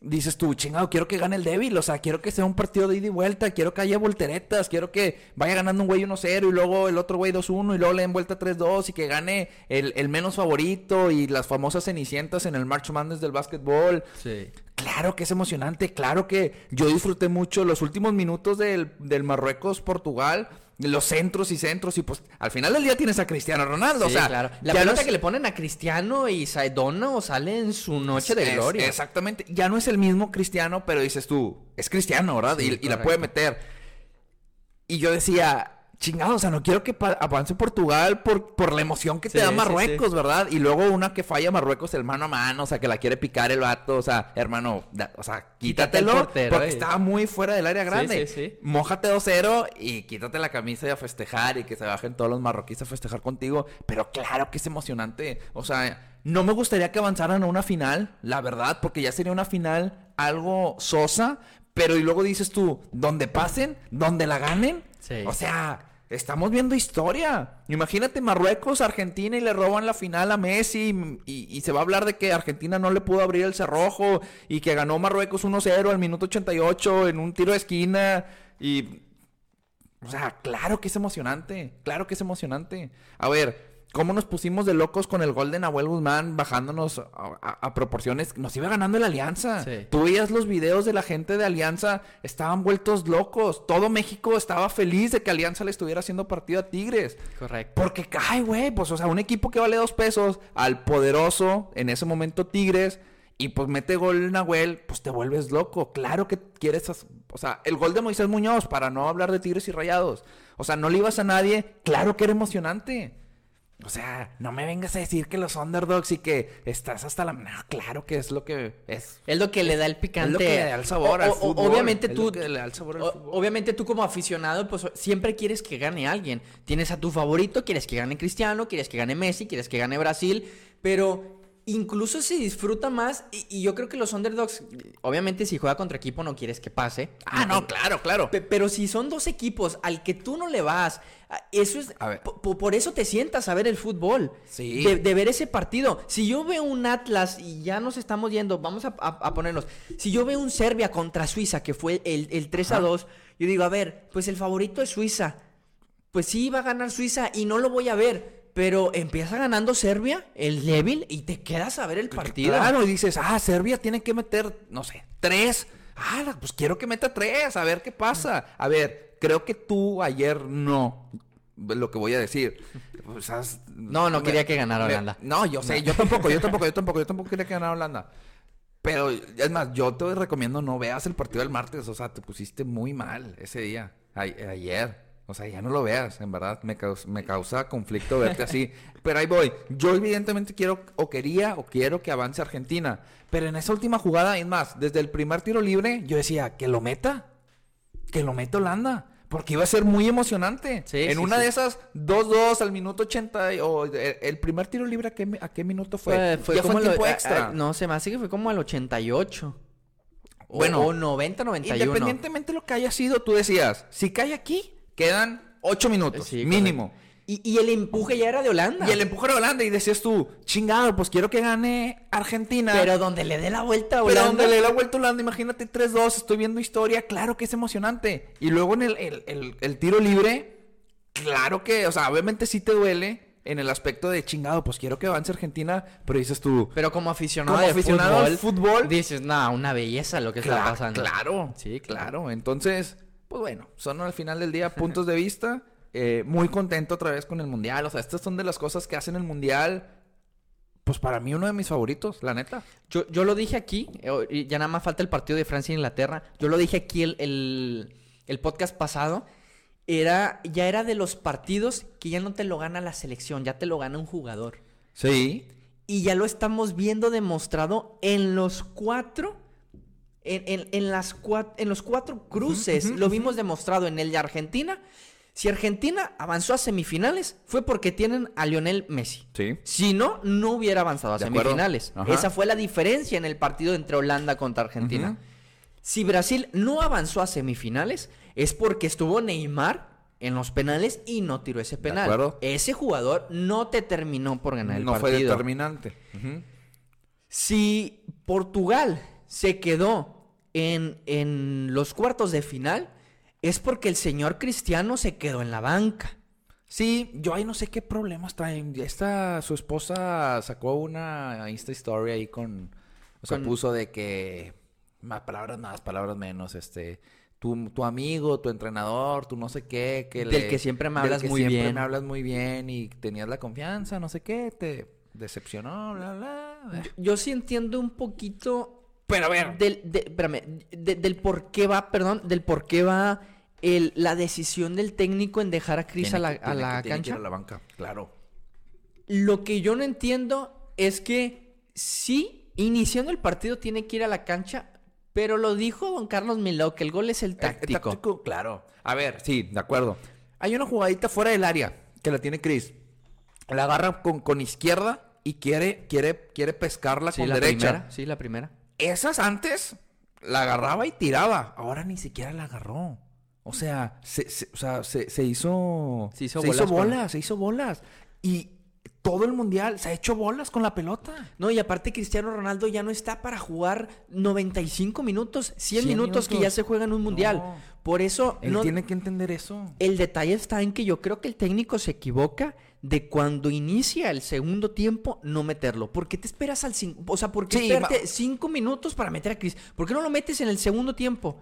dices tú, chingado, quiero que gane el débil. O sea, quiero que sea un partido de ida y vuelta. Quiero que haya volteretas. Quiero que vaya ganando un güey 1-0 y luego el otro güey 2-1 y luego le den vuelta 3-2 y que gane el, el menos favorito y las famosas cenicientas en el March Madness del básquetbol. Sí. Claro que es emocionante, claro que yo disfruté mucho los últimos minutos del, del Marruecos-Portugal, los centros y centros, y pues al final del día tienes a Cristiano Ronaldo, o sea, claro. La no pelota es- que le ponen a Cristiano y Saidona o sale en su noche de es- gloria. Exactamente, ya no es el mismo Cristiano, pero dices tú, es Cristiano, ¿verdad? Sí, y, y la puede meter. Y yo decía, chingado, o sea, no quiero que avance Portugal por, por la emoción que te Sí, da sí, Marruecos, ¿verdad? Y luego una que falla Marruecos el mano a mano, o sea, que la quiere picar el vato, o sea, hermano, da- o sea, Quítate el quítatelo portero, porque eh. estaba muy fuera del área grande. sí, sí. Mójate 2-0 y quítate la camisa y a festejar y que se bajen todos los marroquíes a festejar contigo. Pero claro que es emocionante. O sea, no me gustaría que avanzaran a una final, la verdad, porque ya sería una final algo sosa. Pero y luego dices tú, donde pasen, donde la ganen. O sea, estamos viendo historia. Imagínate Marruecos, Argentina y le roban la final a Messi y, y se va a hablar de que Argentina no le pudo abrir el cerrojo y que ganó Marruecos 1-0 al minuto 88 en un tiro de esquina y... O sea, claro que es emocionante, claro que es emocionante. A ver, ¿cómo nos pusimos de locos con el gol de Nahuel Guzmán bajándonos a, a- a proporciones? Nos iba ganando la Alianza. Sí. Tú veías los videos de la gente de Alianza, estaban vueltos locos. Todo México estaba feliz de que Alianza le estuviera haciendo partido a Tigres. Correcto. Porque, ay, güey, pues, o sea, un equipo que vale dos pesos al poderoso, en ese momento Tigres, y pues mete gol Nahuel, pues te vuelves loco. Claro que quieres, o sea, el gol de Moisés Muñoz, para no hablar de Tigres y Rayados. O sea, no le ibas a nadie, claro que era emocionante. O sea, no me vengas a decir que los underdogs y que estás hasta la... No, claro que es lo que es. Es lo que le da el picante. Es lo que le da el sabor O- al o- fútbol. Obviamente tú, al fútbol. obviamente tú como aficionado, pues siempre quieres que gane alguien. Tienes a tu favorito, quieres que gane Cristiano, quieres que gane Messi, quieres que gane Brasil, pero incluso se disfruta más y, y yo creo que los underdogs, obviamente si juega contra equipo no quieres que pase. Ah, no, claro, claro. Pe- Pero si son dos equipos al que tú no le vas, a- eso es. A ver. Por, eso te sientas a ver el fútbol. Sí. De, de ver ese partido. Si yo veo un Atlas y ya nos estamos yendo, vamos a, a- a ponernos. Si yo veo un Serbia contra Suiza, que fue el, el 3 a 2, yo digo, a ver, pues el favorito es Suiza. Pues sí, va a ganar Suiza y no lo voy a ver. Pero empieza ganando Serbia, el débil, y te quedas a ver el partido. Claro, y dices, ah, Serbia tiene que meter, no sé, tres. Ah, pues quiero que meta tres, a ver qué pasa. A ver, creo que tú ayer no. Lo que voy a decir. Pues, No, no quería que ganara me- Holanda. No, yo sé, yo tampoco, yo tampoco, yo tampoco, yo tampoco quería que ganara Holanda. Pero, es más, yo te recomiendo no veas el partido del martes. O sea, te pusiste muy mal ese día, a- ayer. O sea, ya no lo veas, en verdad. Me causa, me causa conflicto verte así. Pero ahí voy. Yo evidentemente quiero, o quería, o quiero que avance Argentina. Pero en esa última jugada, es más, desde el primer tiro libre, yo decía, que lo meta. Que lo meta Holanda. Porque iba a ser muy emocionante. Sí, en sí, una sí. de esas 2-2 al minuto 80, y- o el, el primer tiro libre, ¿a qué, a qué minuto fue? Fue, ya como fue tiempo extra. a- no, se me hace que fue como al 88. O- Bueno, o 90, 91. Independientemente de lo que haya sido, tú decías, si cae aquí, quedan 8 minutos, Sí, mínimo. Y, y el empuje ya era de Holanda. Y el empuje de Holanda y decías tú, chingado, pues quiero que gane Argentina. Pero donde le dé la vuelta a Pero Holanda. donde le da vuelta a Holanda, imagínate 3-2, estoy viendo historia, claro que es emocionante. Y luego en el, el- el- el tiro libre, claro que, o sea, obviamente sí te duele en el aspecto de chingado, pues quiero que avance Argentina, pero dices tú, Pero como aficionado, Como de aficionado al fútbol, dices, no, una belleza lo que Cla- está pasando. Claro, Sí, claro. claro. Entonces, pues bueno, son al final del día puntos de vista. Eh, muy contento otra vez con el mundial. O sea, estas son de las cosas que hacen el mundial. Pues para mí uno de mis favoritos, la neta. Yo, yo lo dije aquí, eh, ya nada más falta el partido de Francia e Inglaterra. Yo lo dije aquí el, el, el podcast pasado. Era, ya era de los partidos que ya no te lo gana la selección, ya te lo gana un jugador. Sí. Y ya lo estamos viendo demostrado en los cuatro. En, en- en las cua- en los cuatro cruces. lo vimos demostrado en el de Argentina. Si Argentina avanzó a semifinales, fue porque tienen a Lionel Messi. Sí. Si no, no hubiera avanzado a De semifinales. Esa fue la diferencia en el partido entre Holanda contra Argentina. Si Brasil no avanzó a semifinales, es porque estuvo Neymar en los penales y no tiró ese penal. acuerdo. Ese jugador no te terminó por ganar el No fue partido. determinante. Ujú. Si Portugal se quedó en, en los cuartos de final, es porque el señor Cristiano se quedó en la banca. Sí, yo ahí no sé qué problemas traen. Esta, su esposa sacó una Insta Story ahí con... O sea, Con- puso de que... Más palabras más, palabras menos, este... Tu, tu amigo, tu entrenador, tu no sé qué, que Del que siempre me del hablas que muy siempre bien. me hablas muy bien y tenías la confianza, no sé qué, te decepcionó, bla, bla. Yo, yo sí entiendo un poquito Pero a ver, del, de- espérame, de- del por qué va, perdón, del por qué va el- la decisión del técnico en dejar a Cris a la, Tiene a tiene la que- tiene que ir cancha. a la banca, claro. Lo que yo no entiendo es que sí, iniciando el partido tiene que ir a la cancha, pero lo dijo don Carlos Miló, que el gol es el El- el táctico. claro. A ver, sí, de acuerdo. Hay una jugadita fuera del área que la tiene Chris. La agarra con, con izquierda y quiere, quiere, quiere pescarla Sí, con la derecha. primera, sí, la primera. Esas antes la agarraba y tiraba. Ahora ni siquiera la agarró. O sea, se, se- o sea, se, se hizo. Se hizo bolas hizo con- bolas, se hizo bolas. Y todo el mundial se ha hecho bolas con la pelota. No, y aparte Cristiano Ronaldo ya no está para jugar 95 minutos, 100, 100 minutos, que ya se juega en un mundial. No. Por eso Él no, tiene que entender eso. el detalle está en que yo creo que el técnico se equivoca de cuando inicia el segundo tiempo no meterlo. ¿Por qué te esperas al cinco? O sea, ¿por qué Sí, esperarte ma- cinco minutos para meter a Cris? ¿Por qué no lo metes en el segundo tiempo?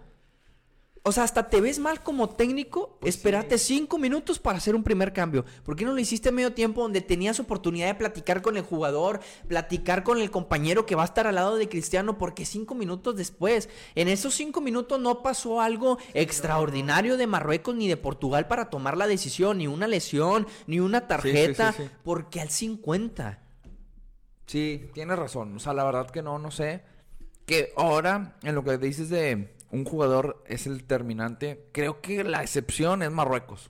O sea, hasta te ves mal como técnico. espérate cinco minutos para hacer un primer cambio. ¿Por qué no lo hiciste a medio tiempo donde tenías oportunidad de platicar con el jugador, platicar con el compañero que va a estar al lado de Cristiano? Porque cinco minutos después, en esos cinco minutos no pasó algo extraordinario de Marruecos ni de Portugal para tomar la decisión, ni una lesión, ni una tarjeta, sí. porque al 50. Sí, tienes razón. O sea, la verdad que no, no sé. Que ahora, en lo que dices de un jugador es el terminante, creo que la excepción es Marruecos.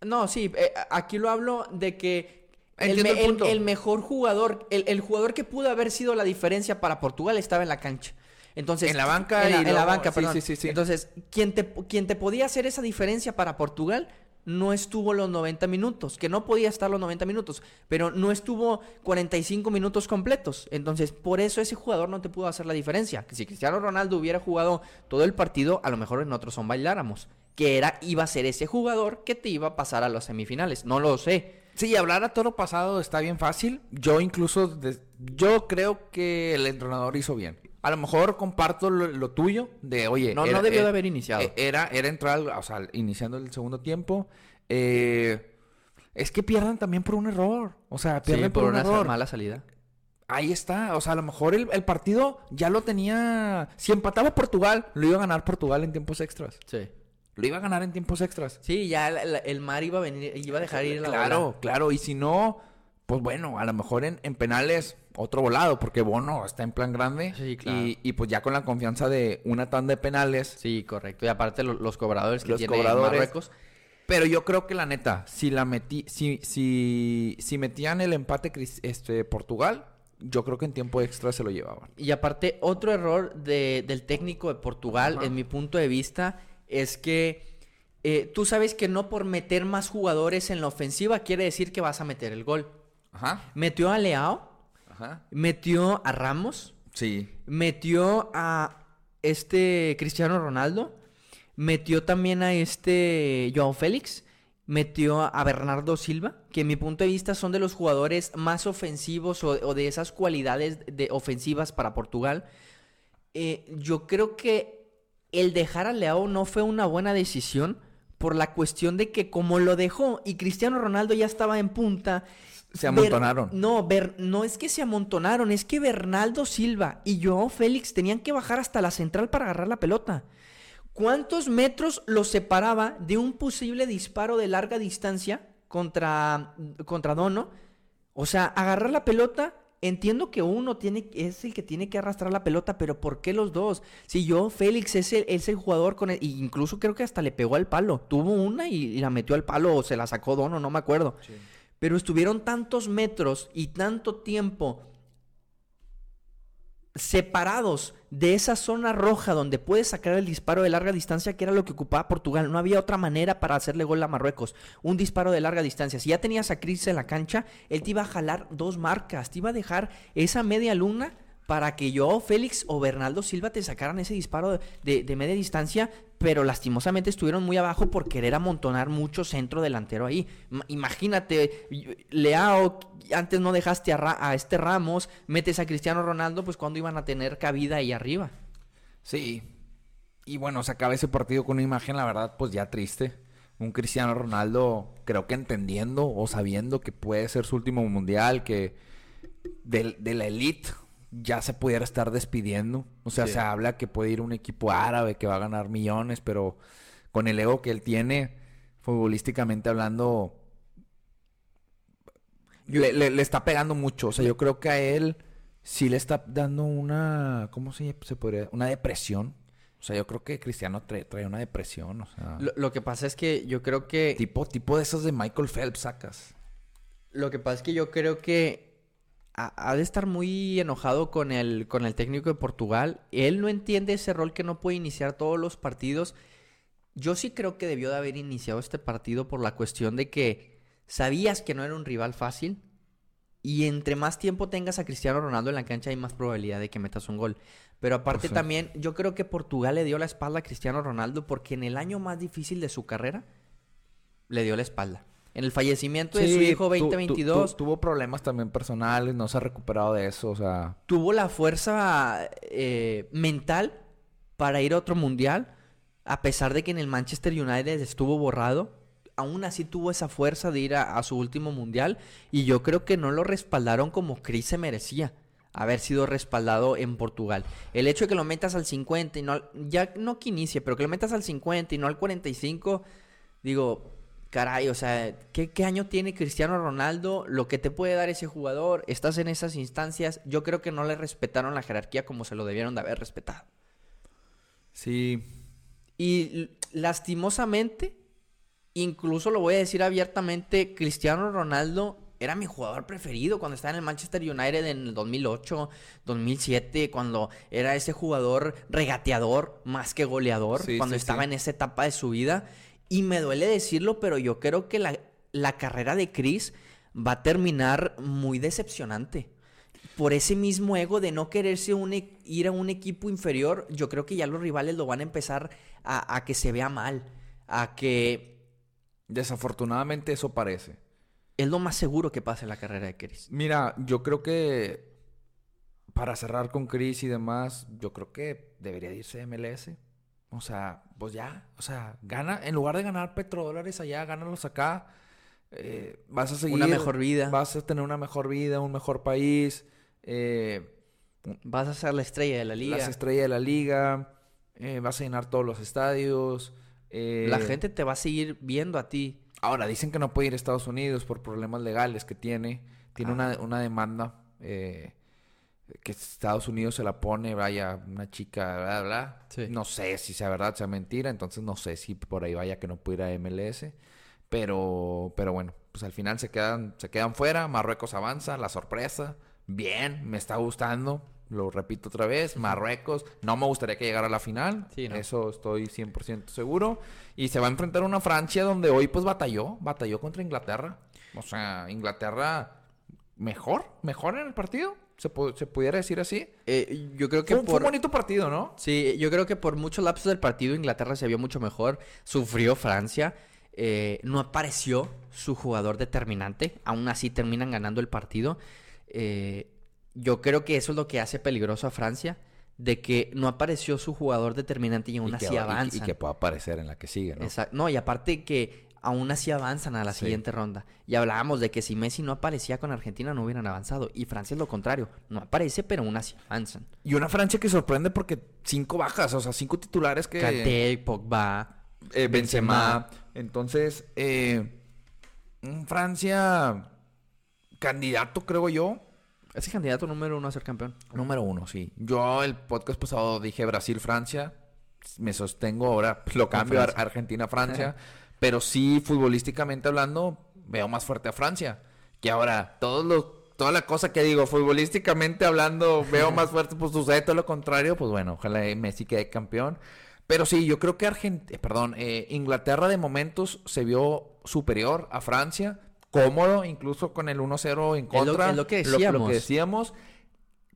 No, sí, eh, aquí lo hablo de que el, Entiendo me- el el- punto. el mejor jugador, el, jugador que pudo haber sido la diferencia para Portugal estaba en la cancha. Entonces, En la banca en la, y en la luego- banca, sí, perdón. sí, sí, sí. Entonces, quien te, quien te podía hacer esa diferencia para Portugal no estuvo los 90 minutos, que no podía estar los 90 minutos, pero no estuvo 45 minutos completos. Entonces, por eso ese jugador no te pudo hacer la diferencia. Que si Cristiano Ronaldo hubiera jugado todo el partido, a lo mejor en otros son bailáramos. Que era, iba a ser ese jugador que te iba a pasar a las semifinales. No lo sé. Sí, hablar a toro pasado está bien fácil. Yo incluso, yo creo que el entrenador hizo bien. A lo mejor comparto lo, lo tuyo de, oye... No, no debió de haber iniciado. eh, Era, era entrar, o sea, iniciando el segundo tiempo. Eh, es que pierden también por un error. O sea, pierden Sí, por, por un una error. mala salida. Ahí está. O sea, a lo mejor el, el partido ya lo tenía... Si empataba Portugal, lo iba a ganar Portugal en tiempos extras. Sí. Lo iba a ganar en tiempos extras. Sí, ya la- el mar iba a venir, iba a dejar ir la Claro, bola. claro. Y si no, pues bueno, a lo mejor en, en penales otro volado, porque Bono está en plan grande. Sí, claro. Y, y pues ya con la confianza de una tanda de penales. Sí, correcto. Y aparte lo- los cobradores que Los tiene cobradores. Marruecos. Pero yo creo que la neta, si la metí, si, si, si metían el empate este, Portugal, yo creo que en tiempo extra se lo llevaban. Y aparte, otro error de- del técnico de Portugal, Ajá. en mi punto de vista, es que eh, tú sabes que no por meter más jugadores en la ofensiva quiere decir que vas a meter el gol. Ajá. Metió a Leao, Ajá. metió a Ramos, Sí. metió a este Cristiano Ronaldo, metió también a este Joao Félix, metió a Bernardo Silva, que en mi punto de vista son de los jugadores más ofensivos o, o de esas cualidades de ofensivas para Portugal. Eh, yo creo que el dejar a Leao no fue una buena decisión por la cuestión de que como lo dejó y Cristiano Ronaldo ya estaba en punta, Se Ber- amontonaron. no, Ber- no es que se amontonaron, es que Bernaldo Silva y Joao Félix tenían que bajar hasta la central para agarrar la pelota. ¿Cuántos metros los separaba de un posible disparo de larga distancia contra, contra Dono? O sea, agarrar la pelota, entiendo que uno tiene, es el que tiene que arrastrar la pelota, pero ¿por qué los dos? Si yo, Félix es el, es el jugador con el, incluso creo que hasta le pegó al palo. Tuvo una y, y la metió al palo o se la sacó Dono, no me acuerdo. Pero estuvieron tantos metros y tanto tiempo separados de esa zona roja donde puedes sacar el disparo de larga distancia, que era lo que ocupaba Portugal. No había otra manera para hacerle gol a Marruecos. Un disparo de larga distancia. Si ya tenías a Cris en la cancha, él te iba a jalar dos marcas, te iba a dejar esa media luna para que yo, Félix o Bernardo Silva te sacaran ese disparo de, de- de media distancia, pero lastimosamente estuvieron muy abajo por querer amontonar mucho centro delantero ahí. Ma- Imagínate, Leao, antes no dejaste a, este Ramos, metes a Cristiano Ronaldo, pues cuando iban a tener cabida ahí arriba. Sí. Y bueno, se acaba ese partido con una imagen, la verdad, pues ya triste. Un Cristiano Ronaldo, creo que entendiendo o sabiendo que puede ser su último mundial, que del- de, la elite ya se pudiera estar despidiendo. O sea, Sí. se habla que puede ir un equipo árabe que va a ganar millones, pero con el ego que él tiene, futbolísticamente hablando, le, le- le está pegando mucho. O sea, yo creo que a él sí le está dando una, ¿cómo se, se podría? Una depresión. O sea, yo creo que Cristiano trae, trae una depresión, o sea, Lo, lo que pasa es que yo creo que... tipo, tipo de esos de Michael Phelps sacas. Lo que pasa es que yo creo que ha, de estar muy enojado con el, con el técnico de Portugal. Él no entiende ese rol que no puede iniciar todos los partidos. Yo sí creo que debió de haber iniciado este partido por la cuestión de que sabías que no era un rival fácil. Y entre más tiempo tengas a Cristiano Ronaldo en la cancha hay más probabilidad de que metas un gol. Pero aparte también yo creo que Portugal le dio la espalda a Cristiano Ronaldo porque en el año más difícil de su carrera le dio la espalda. En el fallecimiento de su hijo tu- tu- 2022 tu- tuvo problemas también personales, no se ha recuperado de eso, o sea, tuvo la fuerza eh, mental para ir a otro mundial. a pesar de que en el Manchester United estuvo borrado, aún así tuvo esa fuerza de ir a, a su último mundial y yo creo que no lo respaldaron como Chris se merecía haber sido respaldado en Portugal. El hecho de que lo metas al 50 y no al- ya no que inicie, pero que lo metas al 50 y no al 45, digo, caray, o sea, ¿qué, qué año tiene Cristiano Ronaldo? Lo que te puede dar ese jugador, estás en esas instancias, yo creo que no le respetaron la jerarquía como se lo debieron de haber respetado. Sí. Y lastimosamente, incluso lo voy a decir abiertamente, Cristiano Ronaldo era mi jugador preferido cuando estaba en el Manchester United en el 2008, 2007, cuando era ese jugador regateador más que goleador, Sí, cuando sí, estaba sí. en esa etapa de su vida. Y me duele decirlo, pero yo creo que la, la carrera de Chris va a terminar muy decepcionante. Por ese mismo ego de no quererse un e- ir a un equipo inferior, yo creo que ya los rivales lo van a empezar a, a que se vea mal, a que Desafortunadamente eso parece. es lo más seguro que pase en la carrera de Chris. Mira, yo creo que para cerrar con Chris y demás, yo creo que debería de irse MLS. O sea, pues ya, o sea, gana, en lugar de ganar petrodólares allá, gánalos acá. Eh, vas a seguir. Una mejor vida. Vas a tener una mejor vida, un mejor país. eh, Vas a ser la estrella de la liga. las estrellas de la liga. eh, vas a llenar todos los estadios. eh, La gente te va a seguir viendo a ti. Ahora, dicen que no puede ir a Estados Unidos por problemas legales que tiene. Tiene una, una demanda eh, que Estados Unidos se la pone, vaya, una chica, bla, bla. Sí. No sé si sea verdad, sea mentira. Entonces no sé si por ahí vaya que no pudiera MLS. Pero, pero bueno, pues al final se quedan, se quedan fuera. Marruecos avanza, la sorpresa. Bien, me está gustando. Lo repito otra vez, Marruecos. No me gustaría que llegara a la final. Sí, no. Eso estoy 100% seguro. Y se va a enfrentar a una Francia donde hoy pues batalló. Batalló contra Inglaterra. O sea, Inglaterra mejor, mejor en el partido. Se, pu- se pudiera decir así. Eh, yo creo que Fue, un- fue por... un bonito partido, ¿no? Sí, yo creo que por muchos lapsos del partido Inglaterra se vio mucho mejor. Sufrió Francia. eh, no apareció su jugador determinante. Aún así terminan ganando el partido. Eh, yo creo que eso es lo que hace peligroso a Francia. De que no apareció su jugador determinante y aún y, que, así y- y que pueda aparecer en la que sigue, ¿no? Exacto. No, y aparte que aún así avanzan a la Sí. siguiente ronda. Y hablábamos de que si Messi no aparecía con Argentina no hubieran avanzado. Y Francia es lo contrario. No aparece, pero aún así avanzan. Y una Francia que sorprende porque cinco bajas, o sea, cinco titulares que... Kanté, Pogba. eh, Benzema. Benzema. Entonces, eh, un Francia candidato, creo yo. Es el candidato número uno a ser campeón. Número uno, sí. Yo el podcast pasado dije Brasil-Francia. Me sostengo ahora, lo cambio a Francia. Argentina-Francia. pero sí, futbolísticamente hablando, veo más fuerte a Francia. Que ahora, todos los, toda la cosa que digo, futbolísticamente hablando, veo más fuerte, pues sucede todo lo contrario. Pues bueno, ojalá Messi quede campeón. Pero sí, yo creo que Argentina, perdón, eh, Inglaterra de momentos se vio superior a Francia, cómodo, incluso con el 1-0 en contra. es lo que Lo, lo decíamos. que decíamos.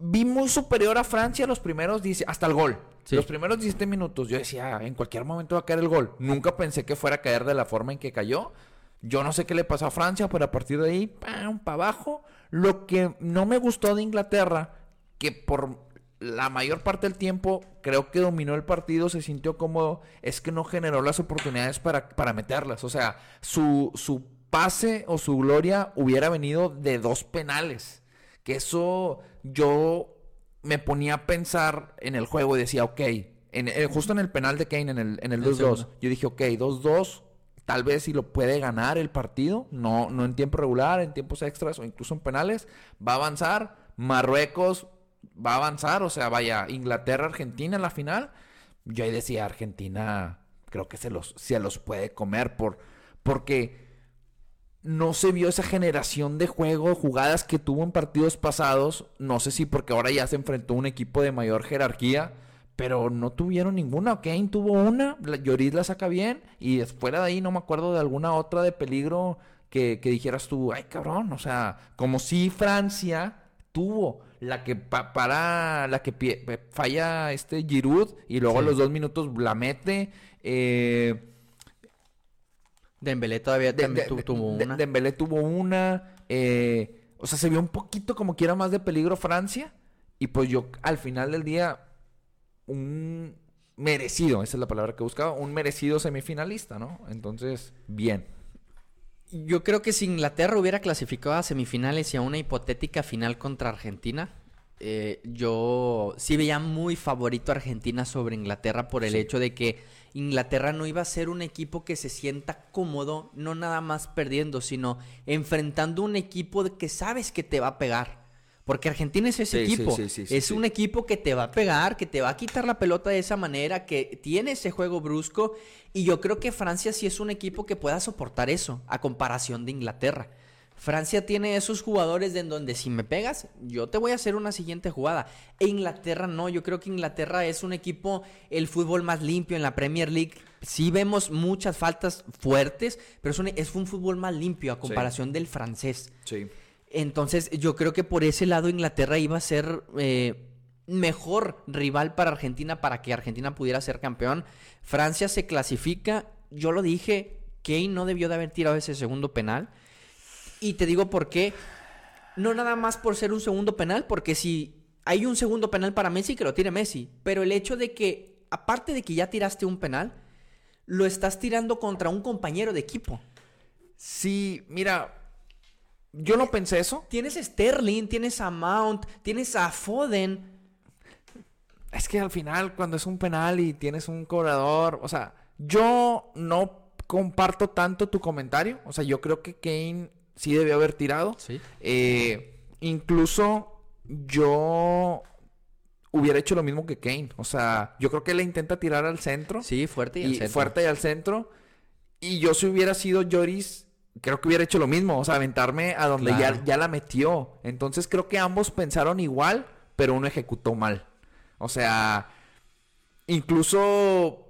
Vi muy superior a Francia los primeros, 10 hasta el gol. Sí. Los primeros 17 minutos. Yo decía, "Ah, en cualquier momento va a caer el gol. Nunca pensé que fuera a caer de la forma en que cayó. Yo no sé qué le pasó a Francia, pero a partir de ahí, ¡pam! para abajo. Lo que no me gustó de Inglaterra, que por la mayor parte del tiempo creo que dominó el partido, se sintió cómodo, es que no generó las oportunidades para, para meterlas. O sea, su, su pase o su gloria hubiera venido de dos penales. Que eso yo me ponía a pensar en el juego y decía, ok, en, eh, justo en el penal de Kane, en el, en el El 2-2, segundo. yo dije, ok, 2-2, tal vez si lo puede ganar el partido, no, no en tiempo regular, en tiempos extras o incluso en penales, va a avanzar, Marruecos va a avanzar, o sea, vaya, Inglaterra, Argentina en la final, yo ahí decía, Argentina creo que se los, se los puede comer por, porque no se vio esa generación de juego, jugadas que tuvo en partidos pasados. No sé si porque ahora ya se enfrentó a un equipo de mayor jerarquía, pero no tuvieron ninguna. Kane tuvo una, Lloris la saca bien, y fuera de ahí no me acuerdo de alguna otra de peligro que, que dijeras tú, ay cabrón, o sea, como si Francia tuvo la que pa- para, la que falla este Giroud y luego a los dos minutos la mete. Eh, Dembélé todavía de- también de- tu- tuvo de- una. Dembélé tuvo una. eh, o sea, se vio un poquito como quiera más de peligro Francia. Y pues yo, al final del día, un merecido, esa es la palabra que buscaba, un merecido semifinalista, ¿no? Entonces, bien. Yo creo que si Inglaterra hubiera clasificado a semifinales y a una hipotética final contra Argentina, eh, yo sí veía muy favorito a Argentina sobre Inglaterra por el Sí. hecho de que Inglaterra no iba a ser un equipo que se sienta cómodo, no nada más perdiendo, sino enfrentando un equipo que sabes que te va a pegar. Porque Argentina es ese Sí, equipo. sí, es un equipo que te va a pegar, que te va a quitar la pelota de esa manera, que tiene ese juego brusco. Y yo creo que Francia sí es un equipo que pueda soportar eso, a comparación de Inglaterra. Francia tiene esos jugadores de en donde si me pegas, yo te voy a hacer una siguiente jugada. E Inglaterra no, yo creo que Inglaterra es un equipo, el fútbol más limpio en la Premier League. Sí vemos muchas faltas fuertes, pero es un, es un fútbol más limpio a comparación del francés. Sí. Entonces, yo creo que por ese lado Inglaterra iba a ser eh, mejor rival para Argentina para que Argentina pudiera ser campeón. Francia se clasifica. Yo lo dije, Kane no debió de haber tirado ese segundo penal. Y te digo por qué. No nada más por ser un segundo penal, porque si hay un segundo penal para Messi, que lo tire Messi. Pero el hecho de que, aparte de que ya tiraste un penal, lo estás tirando contra un compañero de equipo. Sí, mira, yo no pensé eso. Tienes a Sterling, tienes a Mount, tienes a Foden. Es que al final, cuando es un penal y tienes un cobrador, o sea, yo no comparto tanto tu comentario. O sea, yo creo que Kane sí debió haber tirado. Sí. Eh, incluso yo hubiera hecho lo mismo que Kane. O sea, yo creo que él le intenta tirar al centro. Sí, fuerte y, al centro. fuerte y al centro. Y yo si hubiera sido Lloris, creo que hubiera hecho lo mismo. O sea, aventarme a donde Claro. ya, ya la metió. Entonces creo que ambos pensaron igual, pero uno ejecutó mal. O sea, incluso...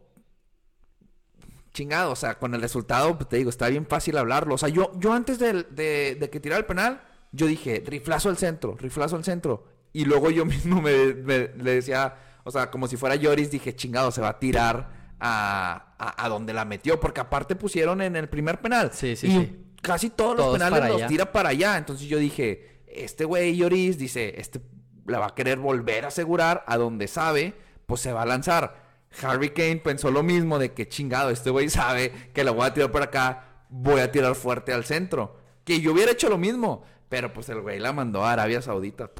Chingado, o sea, con el resultado, pues, te digo, está bien fácil hablarlo. O sea, yo, yo antes de, de que tirara el penal, yo dije, riflazo al centro, riflazo al centro. Y luego yo mismo me, me- le decía, o sea, como si fuera Lloris, dije, chingado, se va a tirar a, a, a donde la metió. Porque aparte pusieron en el primer penal. Sí, sí, y sí. casi todos, los penales los allá. tira para allá. Entonces yo dije, este güey Lloris dice, este la va a querer volver a asegurar a donde sabe, pues se va a lanzar. Harry Kane pensó lo mismo de que chingado, este güey sabe que la voy a tirar por acá, voy a tirar fuerte al centro. Que yo hubiera hecho lo mismo, pero pues el güey la mandó a Arabia Saudita.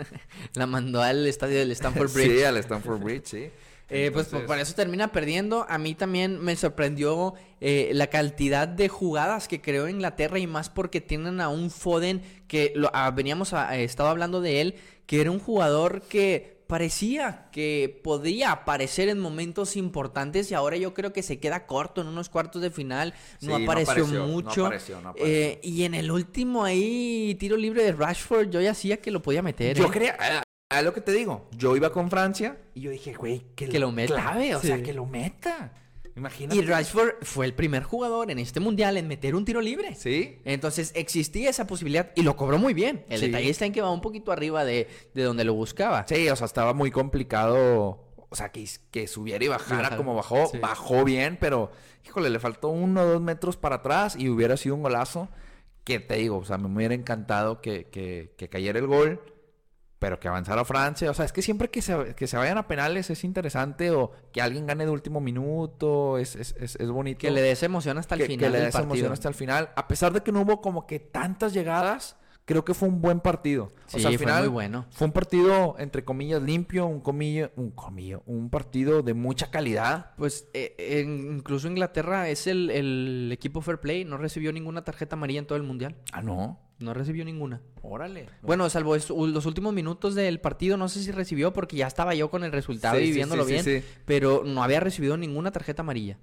La mandó al estadio del Stamford Bridge. Sí, al Stanford Bridge, sí. Eh, pues por, Entonces- por eso termina perdiendo. A mí también me sorprendió eh, la cantidad de jugadas que creó Inglaterra y más porque tienen a un Foden que lo, veníamos a, eh, estado hablando de él, que era un jugador que parecía que podía aparecer en momentos importantes y ahora yo creo que se queda corto en unos cuartos de final. No Sí, no apareció, no mucho. apareció, no apareció. Eh, y en el último ahí, tiro libre de Rashford, yo ya hacía que lo podía meter. Yo eh. creía, ah, ah, lo que te digo, yo iba con Francia y yo dije, güey, que, Que lo meta. Clave, o sea, que lo meta. Imagínate. Y Rashford fue el primer jugador en este mundial en meter un tiro libre. Sí. Entonces existía esa posibilidad y lo cobró muy bien. El Sí. detalle está en que va un poquito arriba de, de donde lo buscaba. Sí, o sea, estaba muy complicado. O sea, que, que subiera y bajara como bajó. sí. Bajó bien, pero, híjole, le faltó uno o dos metros para atrás y hubiera sido un golazo. Que te digo, o sea, me hubiera encantado que, que, que cayera el gol, pero que avanzara Francia. O sea, es que siempre que se, que se vayan a penales es interesante o que alguien gane de último minuto, es, es, es, es bonito. Que le des emoción hasta el que, final que le des emoción hasta el final. A pesar de que no hubo como que tantas llegadas, creo que fue un buen partido. Sí, fue muy bueno. Fue un partido, entre comillas, limpio, un comillo, un comillo, un partido de mucha calidad. Pues eh, incluso Inglaterra es el, el equipo fair play. No recibió ninguna tarjeta amarilla en todo el mundial. Ah, no. No recibió ninguna. Órale. Bueno, salvo es- los últimos minutos del partido, no sé si recibió porque ya estaba yo con el resultado Sí, y sí, viéndolo sí, sí, bien. sí. Pero no había recibido ninguna tarjeta amarilla.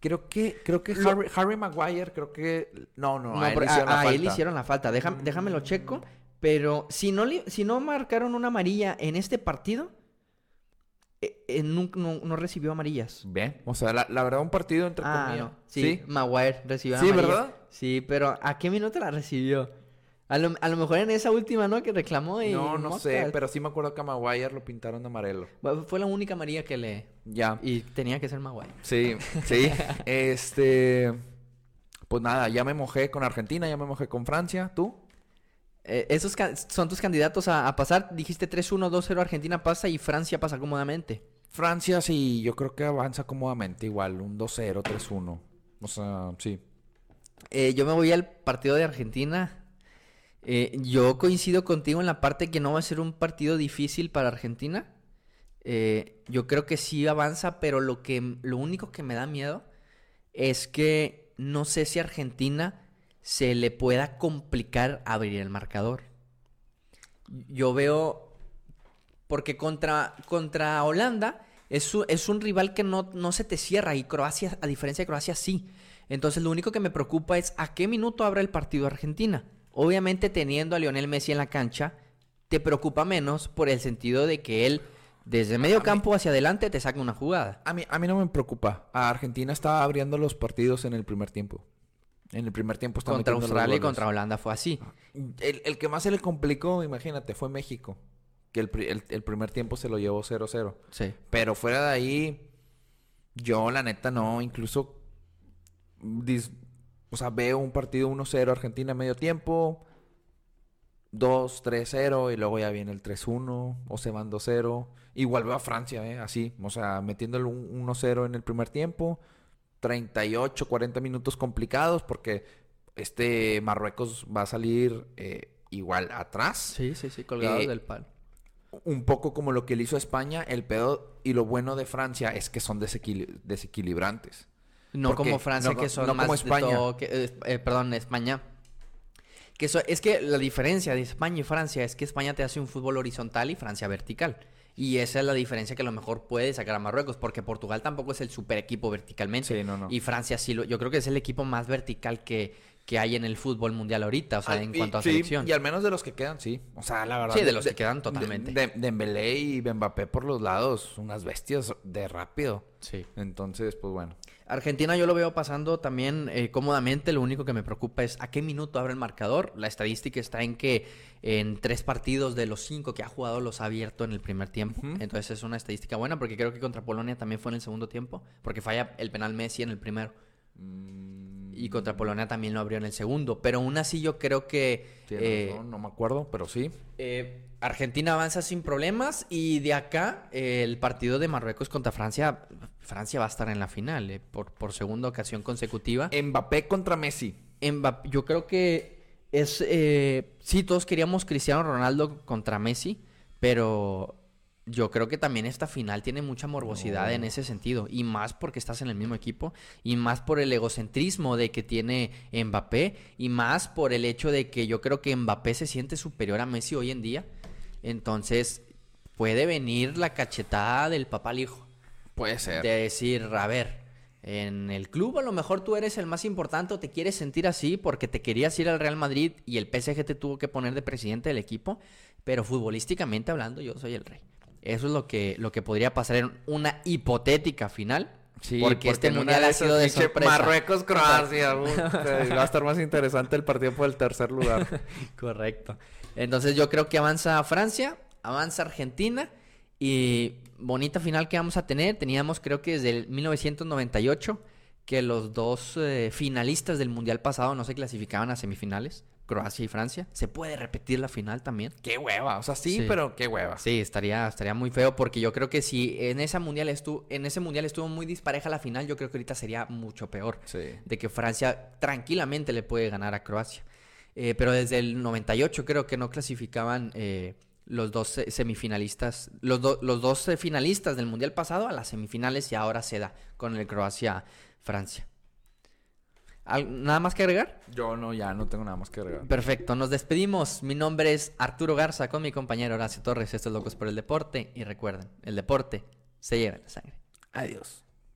Creo que, creo que Lo- Harry, Harry Maguire, creo que. No, no, No, a él a, hicieron la a él falta. hicieron la falta. Déjame, déjamelo checo. Pero si no, le- si no marcaron una amarilla en este partido, eh, eh, no, no recibió amarillas. Bien. O sea, la, la verdad, un partido entre Ah, comillas. no. Sí, Maguire recibió Sí, amarilla. ¿verdad? Sí, pero ¿a qué minuto la recibió? A lo, a lo mejor en esa última, ¿no? Que reclamó y... No, no sé, moscas. pero sí me acuerdo que a Maguire lo pintaron de amarelo. Bueno, Fue la única amarilla que le... Ya. Y tenía que ser Maguire. Sí, sí. este. Pues nada, ya me mojé con Argentina, ya me mojé con Francia. ¿Tú? Eh, esos son tus candidatos a, a pasar. Dijiste 3-1, 2-0 Argentina pasa y Francia pasa cómodamente. Francia sí, yo creo que avanza cómodamente igual, un 2-0, 3-1. O sea, sí. Eh, yo me voy al partido de Argentina. Eh, yo coincido contigo en la parte que no va a ser un partido difícil para Argentina. Eh, yo creo que sí avanza, pero lo que lo único que me da miedo es que no sé si Argentina se le pueda complicar abrir el marcador. Yo veo porque contra, contra Holanda es, es un rival que no, no se te cierra y Croacia, a diferencia de Croacia, sí. Entonces lo único que me preocupa es a qué minuto abre el partido Argentina. Obviamente teniendo a Lionel Messi en la cancha, te preocupa menos por el sentido de que él desde medio campo hacia adelante te saca una jugada. A mí, a mí no me preocupa. A Argentina estaba abriendo los partidos en el primer tiempo. En el primer tiempo estaba Contra Australia y contra Holanda fue así. El, el que más se le complicó, imagínate, fue México. Que el, pri- el- el primer tiempo se lo llevó 0-0. Sí. Pero fuera de ahí, yo la neta no, incluso, dis- o sea, veo un partido 1-0 Argentina medio tiempo, 2-3-0 y luego ya viene el 3-1 o se van 2-0. Igual veo a Francia, ¿eh? Así, o sea, metiéndole un 1-0 en el primer tiempo, 38, 40 minutos complicados porque este Marruecos va a salir eh, igual atrás Sí, sí, sí, colgados Eh, del palo. un poco como lo que le hizo a España, el pedo y lo bueno de Francia es que son desequili- desequilibrantes. No porque- como Francia, no- que son no más como de España. todo que- eh, eh, perdón, España. Que eso, es que la diferencia de España y Francia es que España te hace un fútbol horizontal y Francia vertical. Y esa es la diferencia que a lo mejor puede sacar a Marruecos, porque Portugal tampoco es el super equipo verticalmente. Sí, no, no. Y Francia sí, lo, yo creo que es el equipo más vertical que, que hay en el fútbol mundial ahorita, o sea, en y- cuanto a sí, selección. Y al menos de los que quedan, sí. O sea, la verdad. Sí, de los que quedan totalmente. De, de- Dembélé y Mbappé por los lados, unas bestias de rápido. Sí. Entonces, pues bueno. Argentina yo lo veo pasando también eh, cómodamente. Lo único que me preocupa es a qué minuto abre el marcador. La estadística está en que en tres partidos de los cinco que ha jugado los ha abierto en el primer tiempo. Entonces es una estadística buena porque creo que contra Polonia también fue en el segundo tiempo. Porque falla el penal Messi en el primero. Y contra Polonia también lo abrió en el segundo. Pero aún así yo creo que... Eh, razón, no me acuerdo, pero sí. eh, Argentina avanza sin problemas y de acá eh, el partido de Marruecos contra Francia, Francia va a estar en la final eh, por, por segunda ocasión consecutiva. Mbappé contra Messi. Mbappé, yo creo que es, sí, todos queríamos Cristiano Ronaldo contra Messi, pero yo creo que también esta final tiene mucha morbosidad en ese sentido, y más porque estás en el mismo equipo, y más por el egocentrismo de que tiene Mbappé, y más por el hecho de que yo creo que Mbappé se siente superior a Messi hoy en día, entonces puede venir la cachetada del papá al hijo Puede ser. de decir, a ver, en el club a lo mejor tú eres el más importante o te quieres sentir así porque te querías ir al Real Madrid y el PSG te tuvo que poner de presidente del equipo, pero futbolísticamente hablando yo soy el rey. Eso es lo que, lo que podría pasar en una hipotética final. Sí, porque, este mundial ha sido de sorpresa. Marruecos, Croacia. va a estar más interesante el partido por el tercer lugar. Correcto. Entonces yo creo que avanza Francia, avanza Argentina y bonita final que vamos a tener. Teníamos creo que desde el 1998 que los dos eh, finalistas del Mundial pasado no se clasificaban a semifinales, Croacia y Francia. Se puede repetir la final también. qué hueva. O sea, sí, Sí. pero qué hueva. Sí, estaría, estaría muy feo porque yo creo que si en esa mundial estuvo, en ese mundial estuvo muy dispareja la final, yo creo que ahorita sería mucho peor Sí. de que Francia tranquilamente le puede ganar a Croacia. Eh, pero desde el 98 creo que no clasificaban eh, los dos se- semifinalistas, los, do- los dos finalistas del Mundial pasado a las semifinales y ahora se da con el Croacia-Francia. ¿Al- ¿Nada más que agregar? Yo no, ya no tengo nada más que agregar. Perfecto, nos despedimos. Mi nombre es Arturo Garza con mi compañero Horacio Torres. Esto es Locos por el Deporte. Y recuerden, el deporte se lleva en la sangre. Adiós.